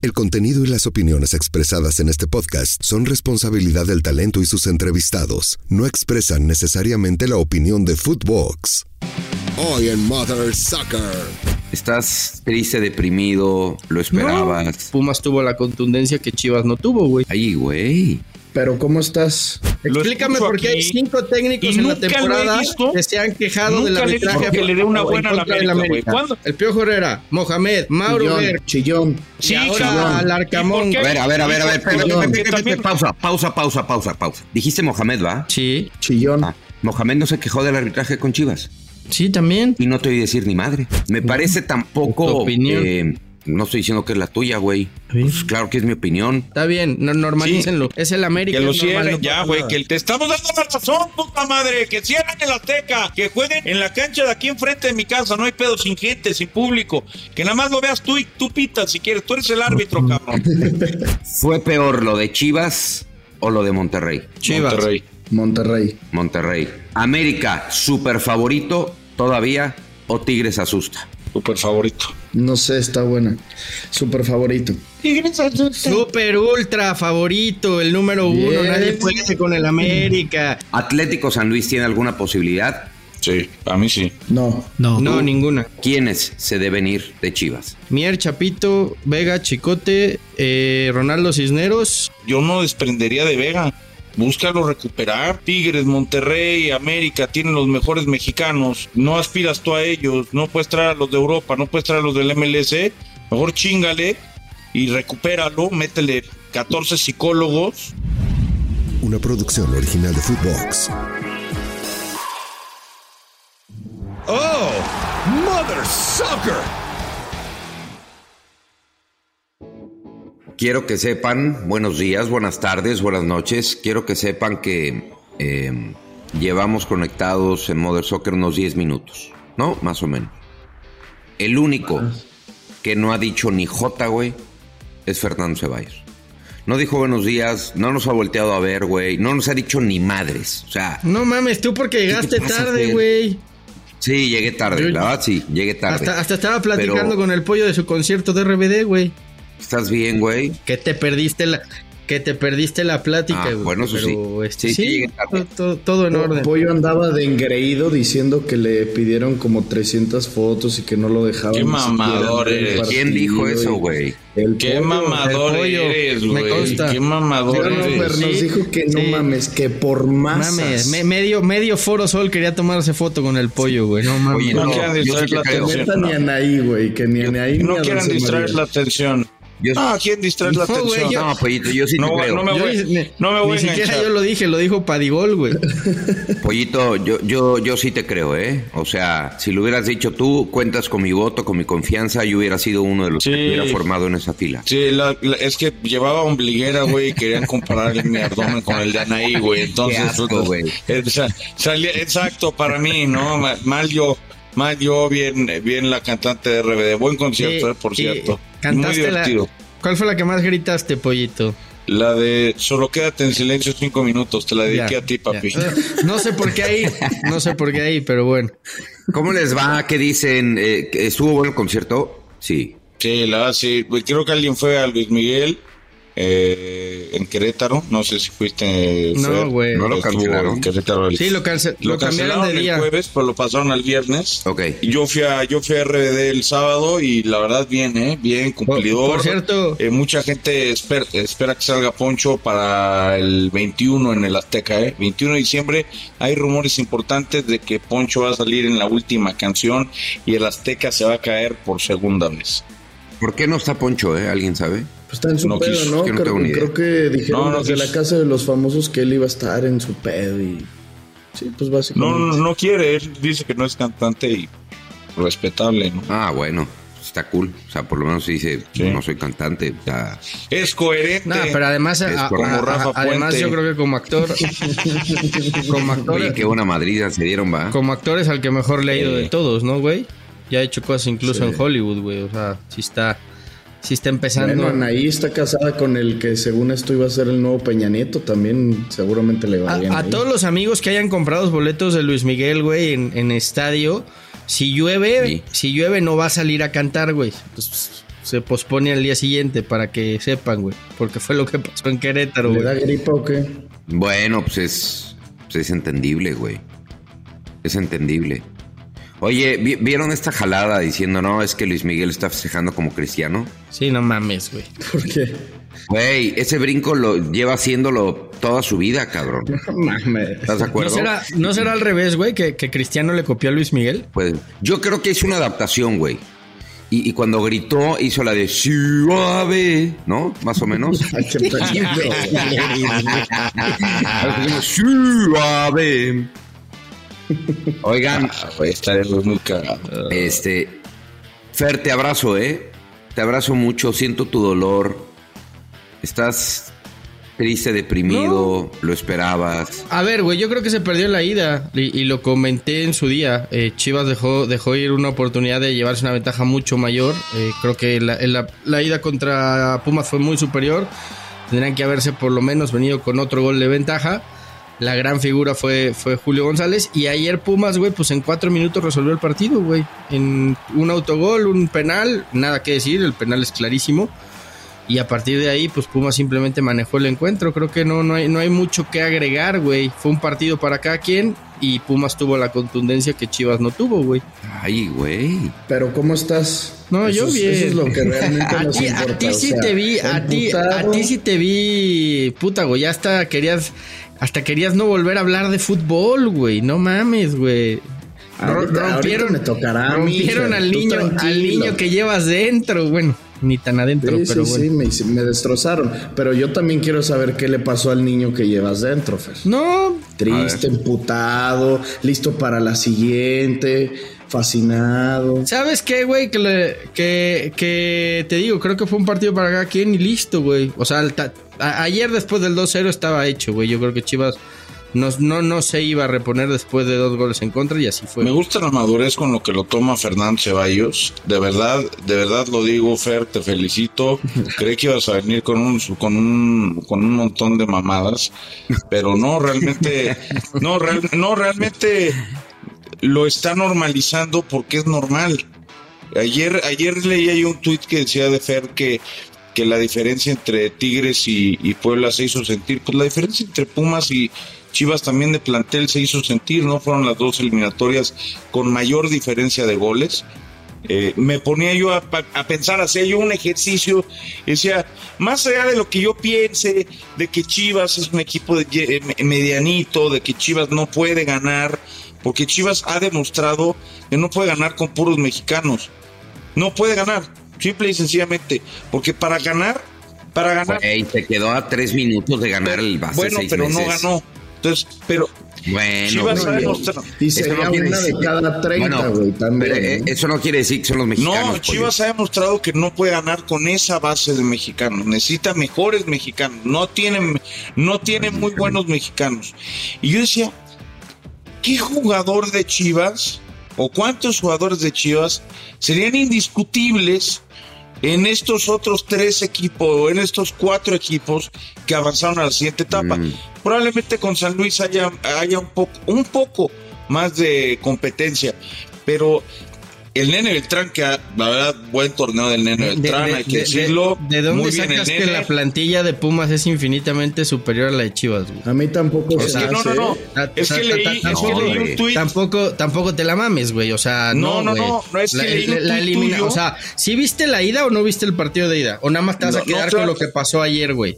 El contenido y las opiniones expresadas en este podcast son responsabilidad del talento y sus entrevistados. No expresan necesariamente la opinión de Footbox. Hoy en Mother Soccer. Estás triste, deprimido, lo esperabas. Pumas tuvo la contundencia que Chivas no tuvo, güey. Ay, güey. Pero ¿cómo estás? Lo Explícame por qué hay cinco técnicos en la temporada visto. que se han quejado del arbitraje que le dé una en buena a la América. ¿Cuándo? El Piojo Herrera, Mohamed, Mauro Chillón, Ver, chillón. Sí, y ahora cabrón. al Arcamón. ¿Y por A ver, a ver, a ver, a ver. también- Pausa, pausa, pausa, pausa, pausa. Dijiste Mohamed, ¿va? Sí, Chillón. Ah, Mohamed no se quejó del arbitraje con Chivas. sí, también. Y no te oí decir ni madre. Me parece tampoco. Tu opinión. eh, no estoy diciendo que es la tuya, güey. Pues claro que es mi opinión. Está bien, no, normalícenlo. Es el América. Que lo cierren no ya, güey. Que te estamos dando la razón, puta madre. Que cierren el Azteca. Que jueguen en la cancha de aquí enfrente de mi casa. No hay pedo sin gente, sin público. Que nada más lo veas tú y tú pitas si quieres. Tú eres el árbitro, cabrón. ¿Fue peor lo de Chivas o lo de Monterrey? Chivas. Monterrey. Monterrey. Monterrey. América, super favorito todavía o Tigres asusta. Super favorito. No sé, está buena. Súper favorito. Super ultra favorito, el número uno. Bien. Nadie puede con el América. ¿Atlético San Luis tiene alguna posibilidad? Sí, a mí sí. No. No, ninguna. ¿Quiénes se deben ir de Chivas? Mier, Chapito, Vega, Chicote, eh, Ronaldo Cisneros. Yo no desprendería de Vega. Búscalo recuperar. Tigres, Monterrey, América tienen los mejores mexicanos. No aspiras tú a ellos. No puedes traer a los de Europa. No puedes traer a los del MLS. Mejor chingale y recupéralo. Métele 14 psicólogos. Una producción original de Footbox. Oh, Mother Soccer. Quiero que sepan, buenos días, buenas tardes, buenas noches. Quiero que sepan que eh, llevamos conectados en Mother Soccer unos 10 minutos, ¿no? Más o menos. El único que no ha dicho ni J, güey, es Fernando Ceballos. No dijo buenos días, no nos ha volteado a ver, güey, no nos ha dicho ni madres. O sea, No mames, tú porque llegaste tarde, güey. sí, llegué tarde, Yo- la verdad, sí, llegué tarde. Hasta, hasta estaba platicando Pero- con el pollo de su concierto de RBD, güey. ¿Estás bien, güey? Que te perdiste la, que te perdiste la plática, Ah, güey. bueno, eso Pero, sí. este, Sí, sí, tarde. todo, todo en orden. Pollo andaba de engreído diciendo que le pidieron como 300 fotos y que no lo dejaban. Qué mamador eres. ¿Quién dijo eso, güey? El Qué pollo. mamador el pollo, eres, me güey. consta. Qué mamador no, eres. pero nos Sí, dijo que no sí. mames, que por masas. Mames, me- medio, medio foro sol quería tomarse foto con el pollo, güey. No mames. Oye, No no, quieran distraer la atención. Ni Anaí, güey, que ni Anaí No quieran distraer la atención. Yo- Ah, ¿quién distraer la No, güey, atención? yo- No, pollito, yo sí No, te creo. no me Yo voy- ni- no me voy Ni a siquiera enganchar. yo lo dije, lo dijo Padigol, güey. Pollito, yo, yo, yo sí te creo, ¿eh? O sea, si lo hubieras dicho tú, cuentas con mi voto, con mi confianza, yo hubiera sido uno de los Sí. que hubiera formado en esa fila. Sí, la- la- es que llevaba ombliguera, güey, y querían comparar mi abdomen con el de Anaí, güey. Entonces, pues, güey. eh, exacto, para mí, ¿no? Ma- Mal yo, mal yo, bien, bien la cantante de RBD. Buen concierto, Sí, eh, por sí, cierto. Muy cantaste la- divertido. ¿Cuál fue la que más gritaste, pollito? La de solo quédate en silencio cinco minutos, te la dediqué Ya, a ti, papi. ya. No sé por qué ahí, no sé por qué ahí, pero bueno. ¿Cómo les va? ¿Qué dicen? Eh, que ¿Estuvo bueno el concierto? Sí. Sí, la verdad, sí. Creo que alguien fue a Luis Miguel eh, en Querétaro. No sé si fuiste. No, güey. No lo cancelaron. en Querétaro. Sí, lo, cance- Lo, lo cambiaron cancelaron de día. el jueves, pero lo pasaron al viernes. Ok. Y yo fui a, yo fui a RBD el sábado y la verdad bien, ¿eh? Bien, cumplidor. por cierto- Eh, mucha gente espera, espera que salga Poncho para el 21 en el Azteca, ¿eh? 21 de diciembre. Hay rumores importantes de que Poncho va a salir en la última canción y el Azteca se va a caer por segunda vez. ¿Por qué no está Poncho, eh? ¿Alguien sabe? Pues está en su No pedo, quiso, ¿no? que no creo, que dijeron No, no desde quiso. la casa de los famosos que él iba a estar en su pedo y... Sí, pues básicamente. No, no, no quiere, él dice que no es cantante y respetable, ¿no? Ah, bueno. Está cool. O sea, por lo menos dice, Sí. no soy cantante. O sea, Es coherente. No, pero además, a- como a- a- Rafa además yo creo que como actor, como actor, oye, qué buena Madrid se dieron, va. como actor es al que mejor le ha ido Sí. de todos, ¿no, güey? Ya ha hecho cosas incluso Sí. en Hollywood, güey. O sea, sí está, sí está empezando. Bueno, Anaí está casada con el que según esto iba a ser el nuevo Peña Nieto, también seguramente le va A, bien. a ahí. todos los amigos que hayan comprado los boletos de Luis Miguel, güey, en, en estadio, si llueve, Sí. si llueve no va a salir a cantar, güey. Pues, se pospone al día siguiente para que sepan, güey. Porque fue lo que pasó en Querétaro, ¿Le güey. da gripa o qué? Bueno, pues es, pues es entendible, güey. Es entendible. Oye, ¿vi- ¿vieron esta jalada diciendo, no, es que Luis Miguel está festejando como cristiano? Sí, no mames, güey. ¿Por qué? Güey, ese brinco lo lleva haciéndolo toda su vida, cabrón. No mames. ¿Estás de ¿No acuerdo? será, ¿No será al revés, güey? Que, que Cristiano le copió a Luis Miguel. Pues yo creo que hizo una adaptación, güey. Y, y cuando gritó, hizo la de suave, ¿no? Más o menos. Suave. Oigan, Ah, estaría muy cagado. este. Fer, te abrazo, ¿eh? Te abrazo mucho, siento tu dolor. Estás triste, deprimido, lo esperabas. A ver, güey, yo creo que se perdió en la ida y, y lo comenté en su día. Eh, Chivas dejó, dejó ir una oportunidad de llevarse una ventaja mucho mayor. Eh, creo que la, en la- la ida contra Pumas fue muy superior. Tendrían que haberse por lo menos venido con otro gol de ventaja. La gran figura fue, fue Julio González. Y ayer Pumas, güey, pues en cuatro minutos resolvió el partido, güey. En un autogol, un penal, nada que decir, el penal es clarísimo. Y a partir de ahí, pues Pumas simplemente manejó el encuentro. Creo que no, no, hay, no hay mucho que agregar, güey. Fue un partido para cada quien y Pumas tuvo la contundencia que Chivas no tuvo, güey. Ay, güey. Pero ¿cómo estás? No, Eso yo es- bien. Eso es lo que realmente a nos importa. a ti o sí sea, te vi, a ti, a ti sí te vi, puta, güey. Ya hasta querías, hasta querías no volver a hablar de fútbol, güey. No mames, güey. Ahorita- ahorita me tocará a mí, rompieron al niño, al niño que llevas dentro, bueno, ni tan adentro, Sí, pero sí, bueno. sí, me, me destrozaron. Pero yo también quiero saber qué le pasó al niño que llevas dentro, Fer. No, Triste, emputado, listo para la siguiente, fascinado. ¿Sabes qué, güey? Que, le- que, que te digo, creo que fue un partido para cada quien y listo, güey. O sea, el ta- a- ayer después del 2-0 estaba hecho, güey. Yo creo que Chivas no, no, no se iba a reponer después de dos goles en contra y así fue. Me gusta la madurez con lo que lo toma Fernando Ceballos. De verdad, de verdad lo digo, Fer, te felicito. Creí que ibas a venir con un, con un, con un montón de mamadas, pero no, realmente, no, real- no, realmente lo está normalizando porque es normal. Ayer, ayer leía yo un tuit que decía de Fer que, que la diferencia entre Tigres y, Puebla se hizo sentir. Pues la diferencia entre Pumas y Chivas también de plantel se hizo sentir, ¿no? Fueron las dos eliminatorias con mayor diferencia de goles. Eh, me ponía yo a, a pensar, hacía yo un ejercicio, decía, más allá de lo que yo piense, de que Chivas es un equipo de, eh, medianito, de que Chivas no puede ganar, porque Chivas ha demostrado que no puede ganar con puros mexicanos. No puede ganar, simple y sencillamente, porque para ganar, para ganar, Güey, se quedó a tres minutos de ganar el base bueno, seis pero no ganó. Entonces, pero Bueno, Chivas güey. ha demostrado. Y Eso sería no quiere una de decir- cada 30, Bueno, güey, también. pero, eh, eso no quiere decir que son los mexicanos. No, pollo. Chivas ha demostrado que no puede ganar con esa base de mexicanos. Necesita mejores mexicanos. No tienen, no tienen muy buenos mexicanos. Y yo decía, ¿qué jugador de Chivas o cuántos jugadores de Chivas serían indiscutibles en estos otros tres equipos o en estos cuatro equipos que avanzaron a la siguiente etapa? Mm. Probablemente con San Luis haya, haya un poco, un poco más de competencia, pero el Nene Beltrán, que ha- la verdad, buen torneo del Nene Beltrán, hay que decirlo. de dónde Muy bien el sacas que Nene. la plantilla de Pumas es infinitamente superior a la de Chivas, güey? A mí tampoco se que no, hace. no, no. Ta- Es ta- que ta- leí, ta- es que no, leí güey. un tuit. Tampoco, tampoco te la mames, güey. O sea, No, no, no, güey. no, no, es que la, un la tuit elimina- tuyo. O sea, ¿sí viste la ida o no viste el partido de ida? O nada más te vas No, a quedar no, con lo que pasó ayer, güey.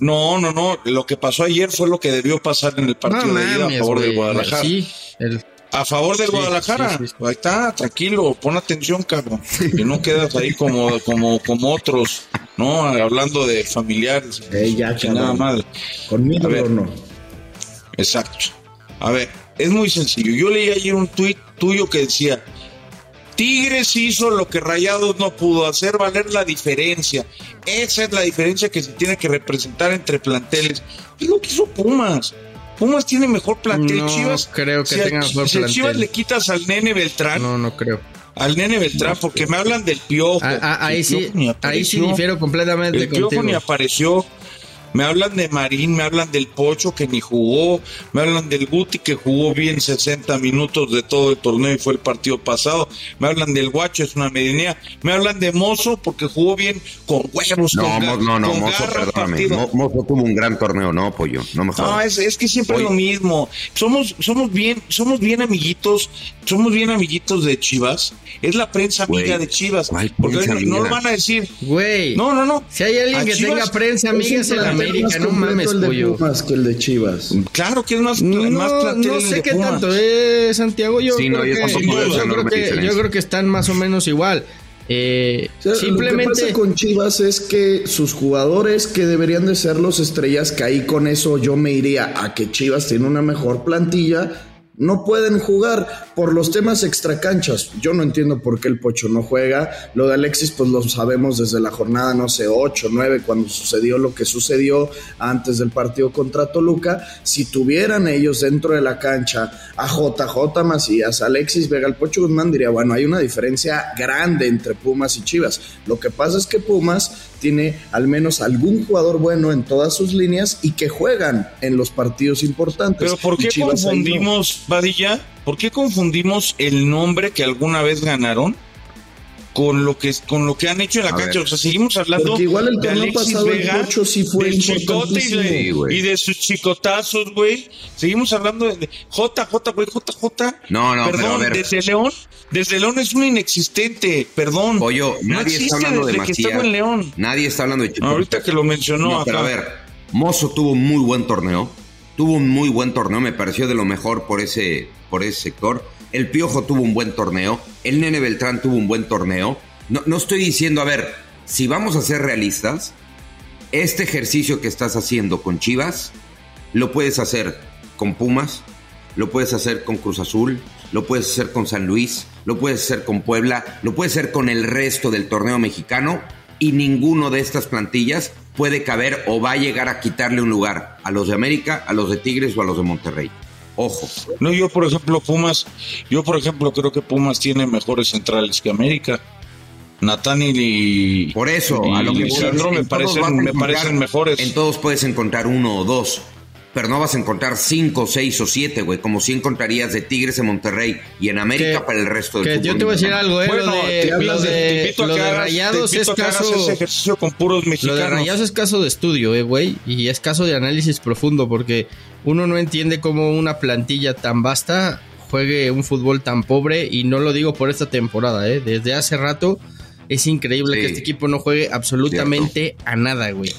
No, no, no. Lo que pasó ayer fue lo que debió pasar en el partido no de ida a favor güey. Guadalajara. Sí, el- A favor del Sí, Guadalajara. sí, sí. Ahí está, tranquilo, pon atención, cabrón. Que no quedas ahí como, como, como otros, ¿no? Hablando de familiares. Eh, ya, cabrón. madre. Conmigo A ver. o no. Exacto. A ver, es muy sencillo. Yo leí ayer un tuit tuyo que decía, Tigres hizo lo que Rayados no pudo, hacer valer la diferencia. Esa es la diferencia que se tiene que representar entre planteles. Es lo que hizo Pumas. Pumas tiene mejor plantel. No Chivas, creo que si a- tenga mejor si a Chivas plantel. le quitas al nene Beltrán, no, no creo. al nene Beltrán, porque me hablan del piojo. Ah, ah, ahí sí, Piojo ni ahí sí difiero completamente El piojo contigo. ni apareció. Me hablan de Marín, me hablan del Pocho que ni jugó, me hablan del Guti que jugó bien 60 minutos de todo el torneo y fue el partido pasado, me hablan del Guacho, es una medianía, me hablan de Mozo porque jugó bien con huevos, No, con, Mo- ga- no, no, con Mozo, perdóname. Mo- Mozo tuvo un gran torneo, no, pollo. No me No, jodas. es, es que siempre Oye. es lo mismo. Somos, somos bien, somos bien amiguitos, somos bien amiguitos de Chivas. Es la prensa amiga de Chivas. ¿cuál Porque no, no lo van a decir. Güey. No, no, no. Si hay alguien A que Chivas tenga prensa amiga es el plantel América, más no mames, el de pollo. Pumas que el de Chivas. Claro que es más, No, más no sé qué Pumas. tanto, eh, Santiago. Yo, Sí, no, creo, yo que, yo, creo que, diferencia. yo creo que están más o menos igual. Eh, O sea, Lo que simplemente. pasa con Chivas es que sus jugadores que deberían de ser los estrellas, que ahí con eso yo me iría a que Chivas tiene una mejor plantilla, no pueden jugar por los temas extracanchas. Yo no entiendo por qué el Pocho no juega. Lo de Alexis, pues lo sabemos desde la jornada, no sé, 8, 9, cuando sucedió lo que sucedió antes del partido contra Toluca. Si tuvieran ellos dentro de la cancha a JJ Macías, Alexis Vega, el Pocho Guzmán diría, bueno, hay una diferencia grande entre Pumas y Chivas. Lo que pasa es que Pumas tiene al menos algún jugador bueno en todas sus líneas y que juegan en los partidos importantes. Pero ¿por qué no. confundimos, Vadilla? ¿Por qué confundimos el nombre que alguna vez ganaron con lo que con lo que han hecho en la A cancha? ver. O sea, seguimos hablando Porque igual el de Alexis el Vega, Pocho sí fue del chicote y de, Sí, y de sus chicotazos, güey. Seguimos hablando de, de JJ, güey, JJ. No, no, pero perdón, a ver. desde León, desde León es un inexistente, perdón. Pollo, no nadie existe está hablando de desde que estaba en León. Nadie está hablando de Chicote. Ahorita que lo mencionó No, pero a acá. ver, Mozo tuvo un muy buen torneo. Tuvo un muy buen torneo, me pareció de lo mejor por ese, por ese sector. El Piojo tuvo un buen torneo. El Nene Beltrán tuvo un buen torneo. No, no estoy diciendo, a ver, si vamos a ser realistas, este ejercicio que estás haciendo con Chivas, lo puedes hacer con Pumas, lo puedes hacer con Cruz Azul, lo puedes hacer con San Luis, lo puedes hacer con Puebla, lo puedes hacer con el resto del torneo mexicano y ninguno de estas plantillas puede caber o va a llegar a quitarle un lugar a los de América, a los de Tigres o a los de Monterrey. Ojo. No, yo por ejemplo Pumas, yo por ejemplo creo que Pumas tiene mejores centrales que América. Nathaniel y Por eso, y a lo que Lisandro me parecen mejores. En todos puedes encontrar uno o dos, pero no vas a encontrar cinco, seis o siete, güey, como si encontrarías de Tigres en Monterrey y en América Que- para el resto del Que fútbol yo te voy a decir algo, eh. Bueno, lo te, de, hablas lo de- te de, lo de Rayados es caso. ese ejercicio con puros Lo de Rayados es caso de estudio, eh, güey. Y es caso de análisis profundo porque uno no entiende cómo una plantilla tan vasta juegue un fútbol tan pobre. Y no lo digo por esta temporada, eh. Desde hace rato es increíble Sí. que este equipo no juegue absolutamente a nada, güey.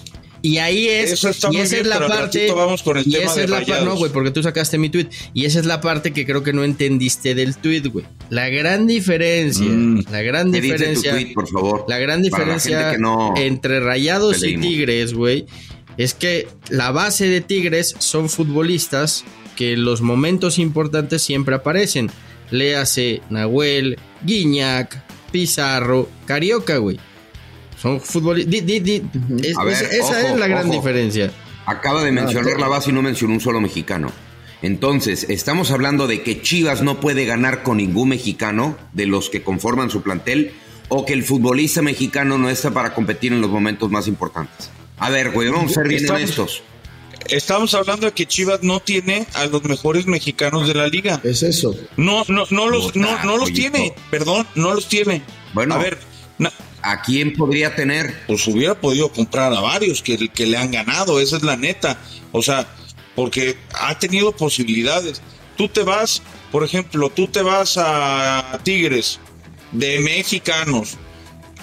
Y ahí es, Eso está y muy esa bien, es la parte. vamos con el y tema esa de es la parte, no, güey, porque tú sacaste mi tweet. Y esa es la parte que creo que no entendiste del tweet, güey. La gran diferencia, Mm. la gran ¿Qué dice tu diferencia. tweet, por favor? La gran la diferencia no entre Rayados y. Tigres, güey, es que la base de Tigres son futbolistas que en los momentos importantes siempre aparecen. Léase Nahuel, Guiñac, Pizarro, Carioca, güey. Son futbolistas. Ver, esa ojo, es la gran ojo. diferencia. Acaba de mencionar la base y no mencionó un solo mexicano. Entonces, estamos hablando de que Chivas no puede ganar con ningún mexicano de los que conforman su plantel o que el futbolista mexicano no está para competir en los momentos más importantes. A ver, güey, vamos a ser bien Estamos- honestos. Estamos hablando de que Chivas no tiene a los mejores mexicanos de la liga. Es eso. No, no, no los, no, no los tiene. Perdón, no los tiene. Bueno. a ver, na- ¿A quién podría tener? pues hubiera podido comprar a varios que, que le han ganado, esa es la neta. O sea, porque ha tenido posibilidades. Tú te vas, por ejemplo, tú te vas a Tigres de mexicanos.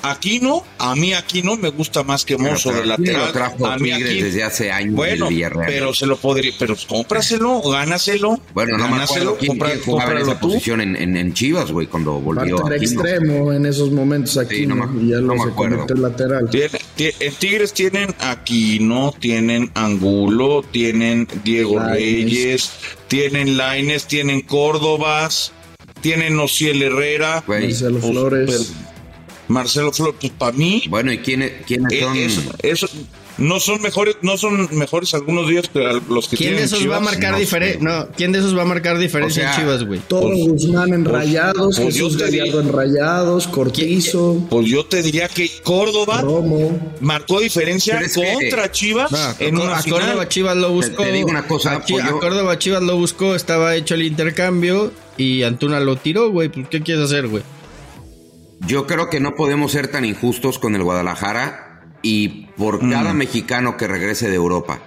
Aquino, a mí Aquino me gusta más que Mozo de Pero ¿quién lateral. lo trajo a mí Tigres Aquino- desde hace años Bueno, pero se lo podría, pero cómpraselo, gánaselo. Bueno, no me gánaselo, acuerdo quién, compra- quién jugaba en esa tú. posición en, en- en Chivas, güey, cuando volvió Parte a extremo en esos momentos aquí Sí, no me- y ya no lo me acuerdo. en lateral. Tiene- tie- en Tigres tienen Aquino, tienen Angulo, tienen Diego Lainez. Reyes, tienen Laines, tienen Córdobas, tienen Ociel Herrera. Marcelo Pues, Flores. Marcelo Flores, pues para mí. Bueno, ¿y quiénes, quiénes eh, son? Eso, eso- no son mejores, no son mejores algunos días que los que ¿Quién de tienen esos va a Chivas. marcar no diferencia? No, ¿quién de esos va a marcar diferencia O sea, en Chivas, güey? Todo Pues- Guzmán en Rayados, pues Jesús te Gallardo en Rayados, Cortizo, Pues yo te diría que Córdoba Romo. marcó diferencia es que- contra Chivas No, en a, una a final. Córdoba Chivas lo buscó. te digo una cosa, a, Chi- a Pollo. Córdoba Chivas lo buscó, estaba hecho el intercambio y Antuna lo tiró, güey. Pues, ¿qué quieres hacer, güey? Yo creo que no podemos ser tan injustos con el Guadalajara y por Mm. cada mexicano que regrese de Europa,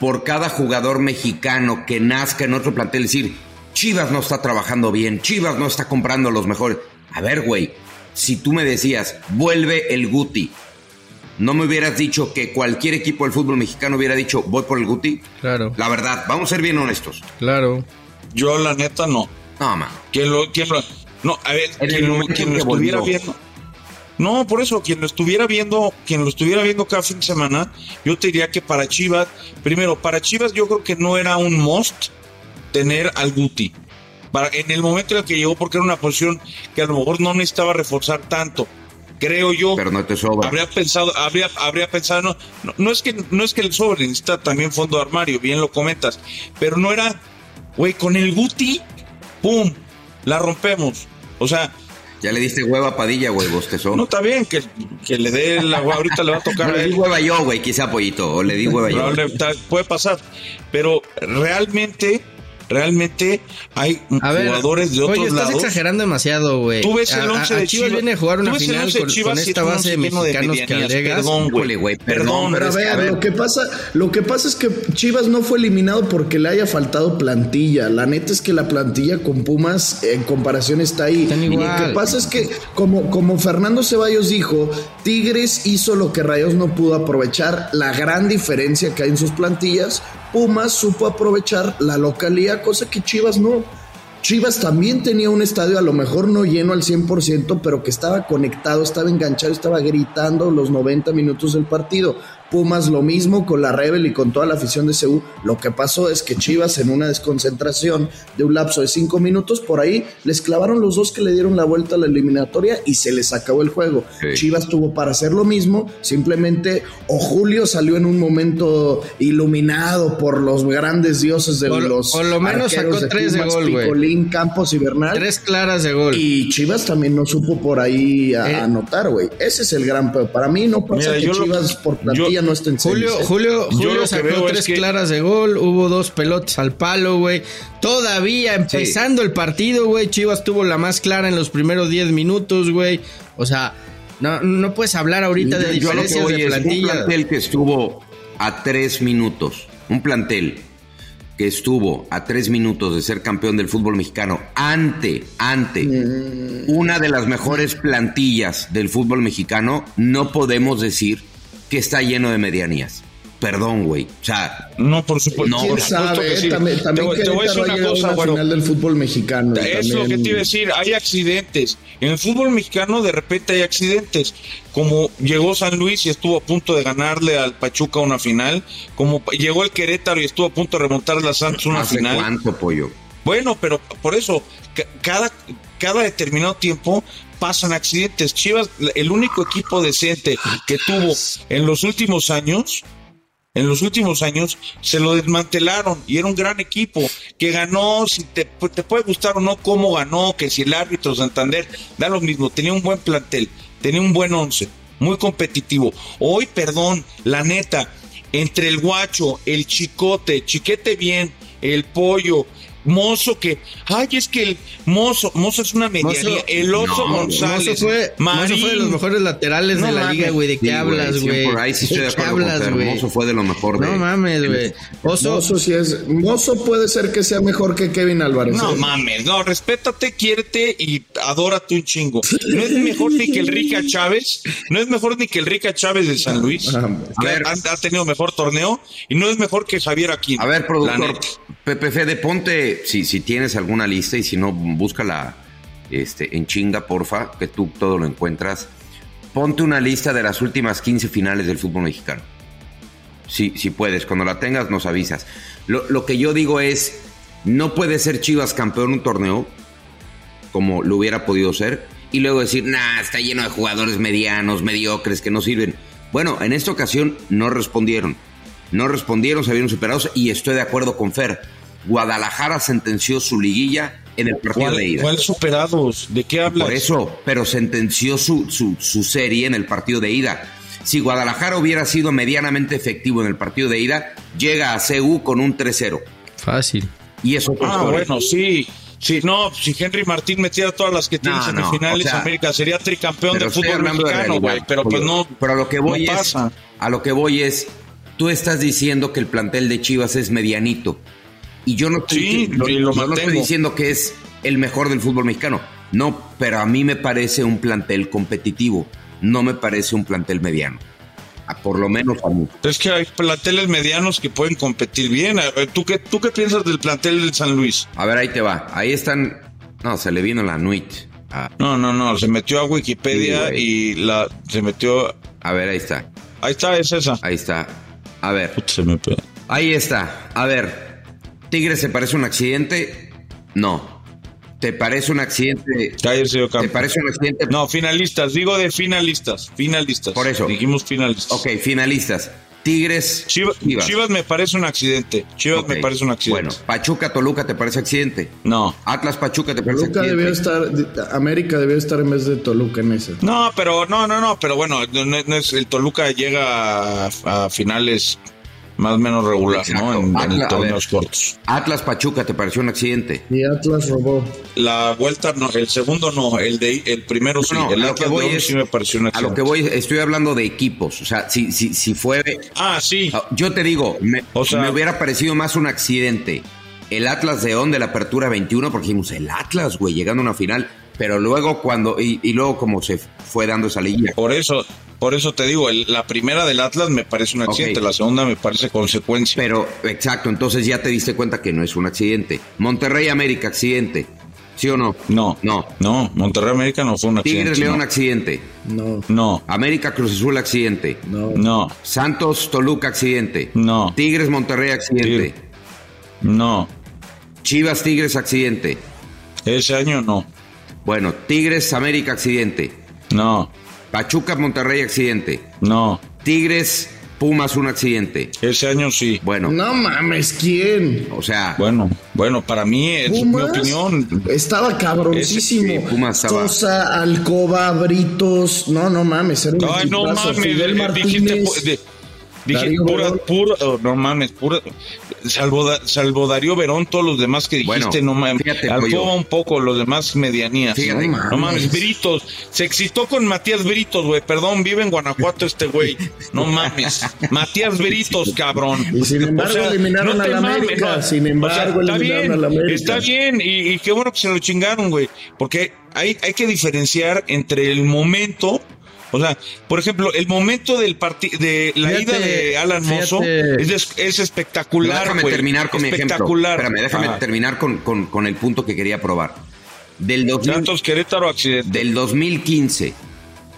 por cada jugador mexicano que nazca en otro plantel, decir, Chivas no está trabajando bien, Chivas no está comprando los mejores. A ver, güey, si tú me decías, vuelve el Guti, ¿no me hubieras dicho que cualquier equipo del fútbol mexicano hubiera dicho, voy por el Guti? Claro, La verdad, vamos a ser bien honestos. claro. Yo la neta no. No, man. Quien lo, quien lo- no, a ver, En quien lo, momento quien en lo que estuviera viendo. No, por eso, quien lo estuviera viendo, quien lo estuviera viendo cada fin de semana, yo te diría que para Chivas, primero, para Chivas yo creo que no era un must tener al Guti. Para, en el momento en el que llegó, porque era una posición que a lo mejor no necesitaba reforzar tanto, creo yo. Pero no te sobra. Habría pensado, habría, habría pensado, no, no, no es que no es que el sobre necesita también fondo de armario, bien lo comentas, pero no era, güey, con el Guti, pum, la rompemos. O sea, Ya le diste hueva a Padilla, güey, bostezó. no está bien que, que le dé la ahorita le va a tocar le di hueva yo, güey, quizá pollito, o le di hueva yo. Puede pasar, pero realmente, realmente hay A ver, jugadores de otros oye, estás lados. exagerando demasiado, güey. Tú ves el A- a- once a de Chivas Chivas. viene a jugar una final con, Chivas con esta base de lleno de mexicanos que alegas. Perdón, güey. Perdón, Perdón, Pero a ver, lo que pasa, lo que pasa es que Chivas no fue eliminado porque le haya faltado plantilla. La neta es que la plantilla con Pumas en comparación está ahí. Están Y Lo que pasa es que, como, como Fernando Ceballos dijo, Tigres hizo lo que Rayos no pudo aprovechar, la gran diferencia que hay en sus plantillas. Pumas supo aprovechar la localía, cosa que Chivas no. Chivas también tenía un estadio a lo mejor no lleno al 100%, pero que estaba conectado, estaba enganchado, estaba gritando los 90 minutos del partido. Pumas lo mismo con la Rebel y con toda la afición de CU. Lo que pasó es que Chivas en una desconcentración de un lapso de 5 minutos, por ahí les clavaron los dos que le dieron la vuelta a la eliminatoria y se les acabó el juego. Sí. Chivas tuvo para hacer lo mismo, simplemente o Julio salió en un momento iluminado por los grandes dioses de Por- los por lo menos arqueros sacó tres de Pumas, gol, güey. Picolín, Campos y Bernal. Tres claras de gol. Y Chivas también no supo por ahí a- Eh. anotar, güey. Ese es el gran peor. Para mí no pasa Mira, que lo- Chivas por plantilla yo- no esté en Julio, semis, ¿eh? Julio, Yo Julio sacó tres que- claras de gol, hubo dos pelotas al palo, güey. Todavía empezando el partido, güey, Chivas tuvo la más clara en los primeros 10 minutos, güey. O sea, no, no puedes hablar ahorita de Yo- yo lo que diferencias voy de es un plantilla. plantel que estuvo a tres minutos, un plantel que estuvo a tres minutos de ser campeón del fútbol mexicano ante, ante una de las mejores plantillas del fútbol mexicano, no podemos decir que está lleno de medianías. Perdón, güey. O sea, No, por supuesto. No, ¿Quién sabe? que sí. También, también te, voy- te voy a decir una cosa, una bueno. del fútbol mexicano. Es lo que te iba a decir, hay accidentes. En el fútbol mexicano de repente hay accidentes. Como llegó San Luis y estuvo a punto de ganarle al Pachuca una final. Como llegó el Querétaro y estuvo a punto de remontarle a Santos una ¿hace final. cuánto, pollo? Bueno, pero por eso, ca- cada, cada determinado tiempo pasan accidentes. Chivas, el único equipo decente que tuvo en los últimos años, en los últimos años, se lo desmantelaron y era un gran equipo que ganó, si te, te puede gustar o no cómo ganó, que si el árbitro Santander, da lo mismo, tenía un buen plantel, tenía un buen once, muy competitivo. Hoy, perdón, la neta, entre el guacho, el chicote, chiquete bien, el pollo, mozo que, ay, es que el mozo, mozo es una medianía, Mozo- el oso No, González, Mozo fue, Mozo fue de los mejores laterales No de la mames. liga, güey. ¿De qué Sí, hablas, güey? por ahí sí estoy de ¿De qué acuerdo hablas? Mozo fue de lo mejor de- No mames, güey. Oso, Mozo, sí es, Mozo puede ser que sea mejor que Kevin Álvarez. No ¿eh? mames, no, respétate, quiérete y adórate un chingo. No es mejor ni que el Rica Chávez, no es mejor ni que el Rica Chávez de San Luis, Ah, a ver. ha, ha tenido mejor torneo, y no es mejor que Javier Aquino. A ver, productor. Pepe Fede, ponte, si, tienes alguna lista y si no, búscala este, en chinga, porfa, que tú todo lo encuentras. Ponte una lista de las últimas 15 finales del fútbol mexicano. Si, si puedes, cuando la tengas nos avisas. Lo, lo que yo digo es, no puede ser Chivas campeón un torneo, como lo hubiera podido ser, y luego decir, nah, está lleno de jugadores medianos, mediocres, que no sirven. Bueno, en esta ocasión no respondieron. No respondieron, se vieron superados y estoy de acuerdo con Fer. Guadalajara sentenció su liguilla en el partido de ida. ¿Cuál superados? ¿De qué hablas? Por eso, pero sentenció su, su, su serie en el partido de ida. Si Guadalajara hubiera sido medianamente efectivo en el partido de ida, llega a CU con un 3-0. Fácil. Y eso Ah, bueno, sí. Sí, no, si Henry Martín metiera todas las que tiene No, en no, semifinales, o sea, América sería tricampeón estoy fútbol de mexicano, güey. Pero pues no. Pero a lo que voy no es, pasa. a lo que voy es, tú estás diciendo que el plantel de Chivas es medianito. Y yo no estoy, Sí, yo- y lo yo no estoy diciendo que es el mejor del fútbol mexicano. No, pero a mí me parece un plantel competitivo. No me parece un plantel mediano. A por lo menos a mí. Es que hay planteles medianos que pueden competir bien. A ver, ¿Tú qué, ¿Tú qué piensas del plantel del San Luis? A ver, ahí te va. Ahí están. No, se le vino la nuit. Ah, No, no, no. Se metió a Wikipedia Sí, y la se metió. a ver, ahí está. Ahí está, es esa. Ahí está. A ver. Se me pegó. Ahí está. A ver, ¿Tigre se parece un accidente? No. ¿Te parece un accidente? Cállese, señor ¿Te parece un accidente? No, finalistas. Digo de finalistas. Finalistas. Por eso. Dijimos finalistas. Ok, finalistas. Tigres. Chivas, Chivas me parece un accidente. Chivas me parece un accidente. Bueno, Pachuca, Toluca, ¿te parece accidente? No. Atlas, Pachuca, ¿te parece Toluca debió accidente? estar, América debió estar en vez de Toluca en ese. No, pero no, no, no, pero bueno, no, no es, el Toluca llega a, a finales más o menos regular, Exacto. ¿no? En, Atlas, a torneos ver. cortos. Atlas, Pachuca, ¿te pareció un accidente? Y Atlas robó. La vuelta no, el segundo no, el de el primero sí, No, el a lo que Atlas voy es- sí me pareció un A accidente. lo que voy, estoy hablando de equipos. O sea, si, si, si fue. Ah, sí. Yo te digo, me, O sea- me hubiera parecido más un accidente el Atlas León de la Apertura 21, porque dijimos, el Atlas, güey, llegando a una final. Pero luego cuando, y, y luego como se fue dando esa liguilla. Por eso, por eso te digo, el- la primera del Atlas me parece un accidente, la segunda me parece consecuencia. Pero, exacto, entonces ya te diste cuenta que no es un accidente. Monterrey América, accidente. ¿Sí o no? no, No. no, Monterrey América no fue un accidente. Tigres León, no. accidente. No, No, América Cruz Azul, accidente. no. no, Santos Toluca, accidente. No. Tigres Monterrey, accidente. no. Chivas Tigres, accidente. Ese año no, Bueno, Tigres América, accidente. no, Pachuca Monterrey, accidente. no. Tigres Pumas, un accidente. Ese año sí. Bueno, No mames, ¿quién? o sea, Bueno, bueno, para mí es mi Pumas opinión. Estaba cabroncísimo. Ese- sí, Pumas estaba- Sosa, Alcoba, Britos. No, no mames. Era un Ay, no equipazo. mames, Fidel dijiste, Martínez. pu- de- dije Darío pura, Verón. pura, oh, no mames, pura, salvo, salvo Darío Verón, todos los demás que dijiste, Bueno, no mames, fíjate, Alcoba Pollo. un poco, los demás medianías. Fíjate. no, No mames, mames. Britos, se excitó con Matías Britos, güey, perdón, vive en Guanajuato este güey, no mames, Matías Britos, cabrón. Y sin embargo eliminaron te al América, sin embargo está eliminaron bien, al América. Está bien, y, y qué bueno que se lo chingaron, güey, porque hay, hay que diferenciar entre el momento o sea, por ejemplo, el momento del partido de la Fíjate, ida de Alan Mozo es, es espectacular. déjame güey. terminar con mi ejemplo. espectacular. Espérame, déjame Ajá. terminar con, con- con el punto que quería probar. Del, 2000 Santos Querétaro accidente. del 2015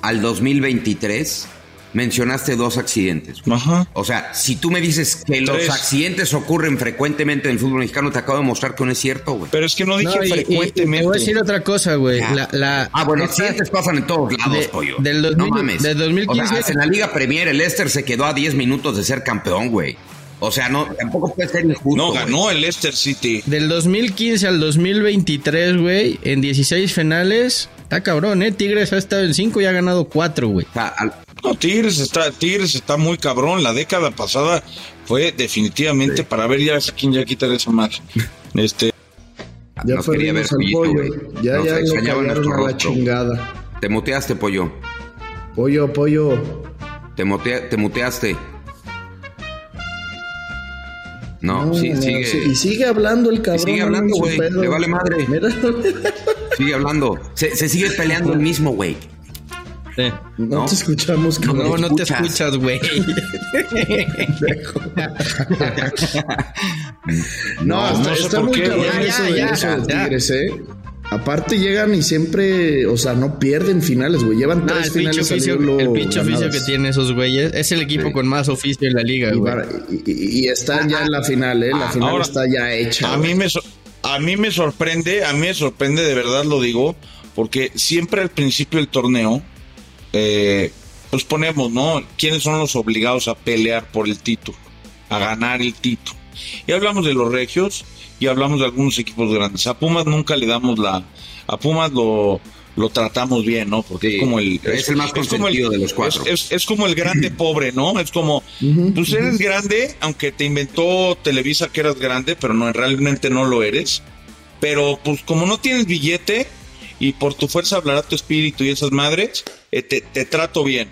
al 2023 mencionaste dos accidentes. Ajá. O sea, si tú me dices que los accidentes ocurren frecuentemente en el fútbol mexicano, te acabo de mostrar que no es cierto, güey. Pero es que no dije No, y- y- y frecuentemente. te voy a decir otra cosa, güey. Ya. La, la- Ah, bueno, accidentes pasan en todos lados, de- pollo. del 2000 no mames. del 2015. O sea, en la Liga Premier, el Leicester se quedó a 10 minutos de ser campeón, güey. O sea, no, tampoco puede ser injusto. no, ganó el Leicester City. Del 2015 al 2023, güey, en 16 finales, está cabrón, ¿eh? Tigres ha estado en 5 y ha ganado 4, güey. O sea, al- No, Tigres está, Tigres está muy cabrón. La década pasada fue definitivamente para ver ya quién ya quitar esa madre. Este, Ya nos quería ver Pollito, pollo. Ya, Nos ya lo extrañaba nuestro a la rostro. chingada. Te muteaste, pollo. Pollo, pollo. Te, mutea- te muteaste. No, No, sí, no, sigue. sí, Y sigue hablando el cabrón. sigue no hablando, güey, le vale madre. Mira. Sigue hablando. Se, se sigue peleando el mismo, güey. No, No. te escuchamos, No, cabrón. No, no te escuchas. escuchas, güey. No, no está, sé está muy qué, cabrón eso, Ya, de- ya, eso de. Tigres, ¿eh? Aparte llegan y siempre, o sea, no pierden finales, güey. Llevan Nah, tres el pinche finales oficio, el pinche oficio que tienen esos güeyes es el equipo Sí. con más oficio en la liga, Y, güey. y- están ya en la final, ¿eh? La final ahora, está ya hecha. a güey. mí me so- a mí me sorprende, a mí me sorprende de verdad lo digo, porque siempre al principio del torneo, eh, pues ponemos, ¿no? ¿Quiénes son los obligados a pelear por el título, a ganar el título? Y hablamos de los regios y hablamos de algunos equipos grandes. A Pumas nunca le damos la... A Pumas lo, lo tratamos bien, ¿no? Porque es como el... Es, el más consentido de los cuatro. Es, como el grande pobre, ¿no? Es como, pues eres grande, aunque te inventó Televisa que eras grande, pero no, realmente no lo eres. Pero pues como no tienes billete y por tu fuerza hablará tu espíritu y esas madres, eh, te, te trato bien.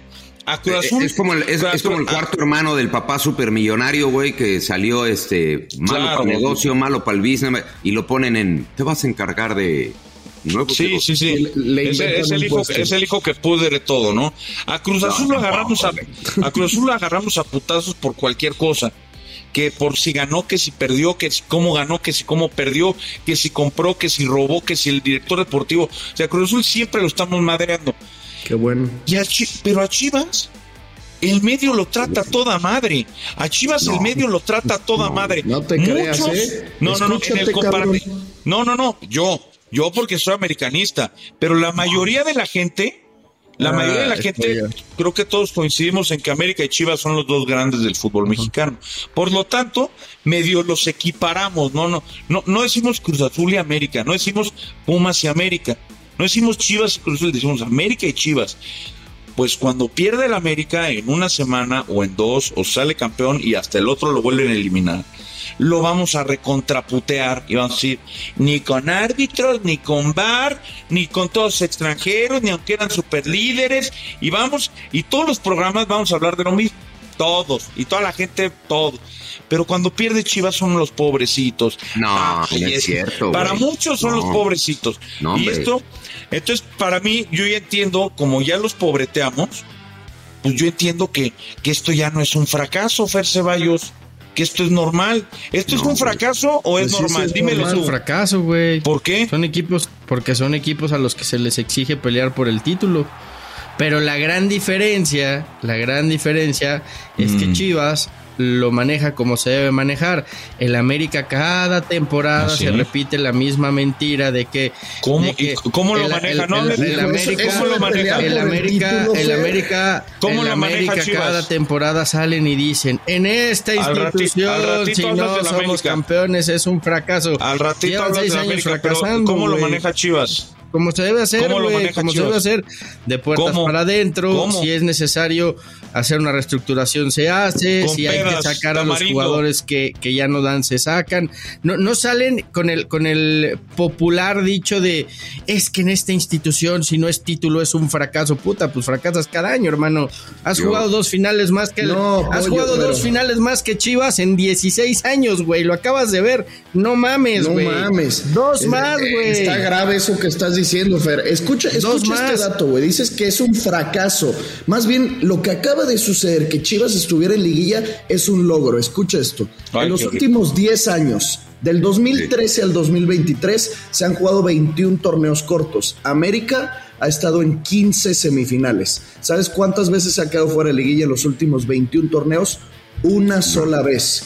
A Cruz Azul, es, como el, es, como el cuarto hermano del papá supermillonario, güey, que salió este malo para el negocio, malo para el business, y lo ponen en. Te vas a encargar de. sí, sí, sí, es, el hijo, es el hijo que pudre todo, ¿no? A Cruz Azul lo agarramos a, a Cruz Azul lo agarramos a putazos por cualquier cosa que por si ganó, que si perdió, que si cómo ganó, que si cómo perdió, que si compró, que si robó, que si el director deportivo. O sea, Cruz Azul siempre lo estamos madreando. Qué bueno. pero a Chivas, el medio lo trata toda madre. A Chivas el medio lo trata toda madre. No te creas, ¿eh? No, no, no, en el No, no, no, yo, yo porque soy americanista, pero la mayoría de la gente, la mayoría de la ah, gente, creo que todos coincidimos en que América y Chivas son los dos grandes del fútbol mexicano. Por lo tanto, medio los equiparamos, no, no, no, no decimos Cruz Azul y América, no decimos Pumas y América no decimos Chivas y Cruz decimos América y Chivas. Pues cuando pierde el América en una semana o en dos, o sale campeón y hasta el otro lo vuelven a eliminar, lo vamos a recontraputear y vamos a decir, ni con árbitros, ni con bar, ni con todos extranjeros, ni aunque eran superlíderes, y vamos, y todos los programas vamos a hablar de lo mismo, todos, y toda la gente, todos pero cuando pierde Chivas son los pobrecitos. No, no es, cierto. Para muchos son los pobrecitos. y esto, entonces, para mí, yo ya entiendo, como ya los pobreteamos, pues yo entiendo que, que esto ya no es un fracaso, Fer Ceballos. Que esto es normal. ¿Esto es un fracaso o es pues normal? Es Dímelo normal, un fracaso, güey. ¿Por qué? Son equipos, porque son equipos a los que se les exige pelear por el título. Pero la gran diferencia, la gran diferencia es que mm. Chivas lo maneja como se debe manejar. El América cada temporada ¿Ah, se repite la misma mentira de que... ¿Cómo, ¿cómo lo maneja? El, América, ¿Cómo lo maneja? El América, el América, ¿Cómo lo América cada temporada salen y dicen, en esta institución, si no somos campeones, es un fracaso. Al ratito seis años fracasando, ¿Cómo lo maneja Chivas? Como se debe hacer, güey, como se debe hacer, de puertas para adentro, si es necesario hacer una reestructuración se hace, si hay que sacar a los jugadores que, que, ya no dan se sacan, no, no salen con el, con el popular dicho de es que en esta institución si no es título es un fracaso, puta, pues fracasas cada año, hermano, has jugado dos finales más que no, has jugado dos finales más que Chivas en 16 años, güey, lo acabas de ver, no mames, güey. No mames. Dos más, güey. Está grave eso que estás diciendo, Fer. Escucha, escucha este dato, güey. Dices que es un fracaso. Más bien, lo que acaba de suceder, que Chivas estuviera en liguilla, es un logro. Escucha esto. en los últimos 10 años, del 2013 al 2023, se han jugado 21 torneos cortos. América ha estado en 15 semifinales. ¿Sabes cuántas veces se ha quedado fuera de liguilla en los últimos 21 torneos? Una sola vez.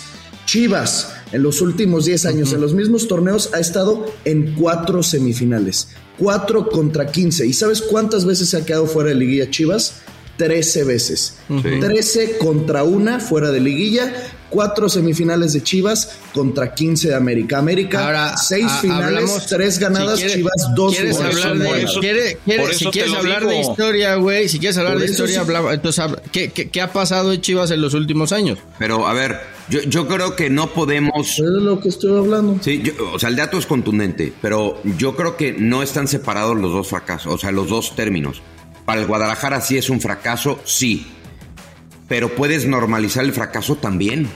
Chivas en los últimos 10 años, en los mismos torneos, ha estado en cuatro semifinales. 4 contra 15. ¿Y sabes cuántas veces se ha quedado fuera de liguilla Chivas? 13 veces. 13 contra una fuera de liguilla, 4 semifinales de Chivas contra 15 de América. América, Ahora, 6 finales, 3 ganadas, Chivas 2 ¿Quieres hablar de, si quieres hablar de historia, güey, si quieres hablar de historia, entonces, ¿qué, ¿qué, ha pasado en Chivas en los últimos años? Pero, a ver, yo, yo creo que no podemos... Es lo que estoy hablando. Sí, o sea, el dato es contundente, pero yo creo que no están separados los dos fracasos, o sea, los dos términos. Para el Guadalajara sí es un fracaso, sí. Pero puedes normalizar el fracaso también.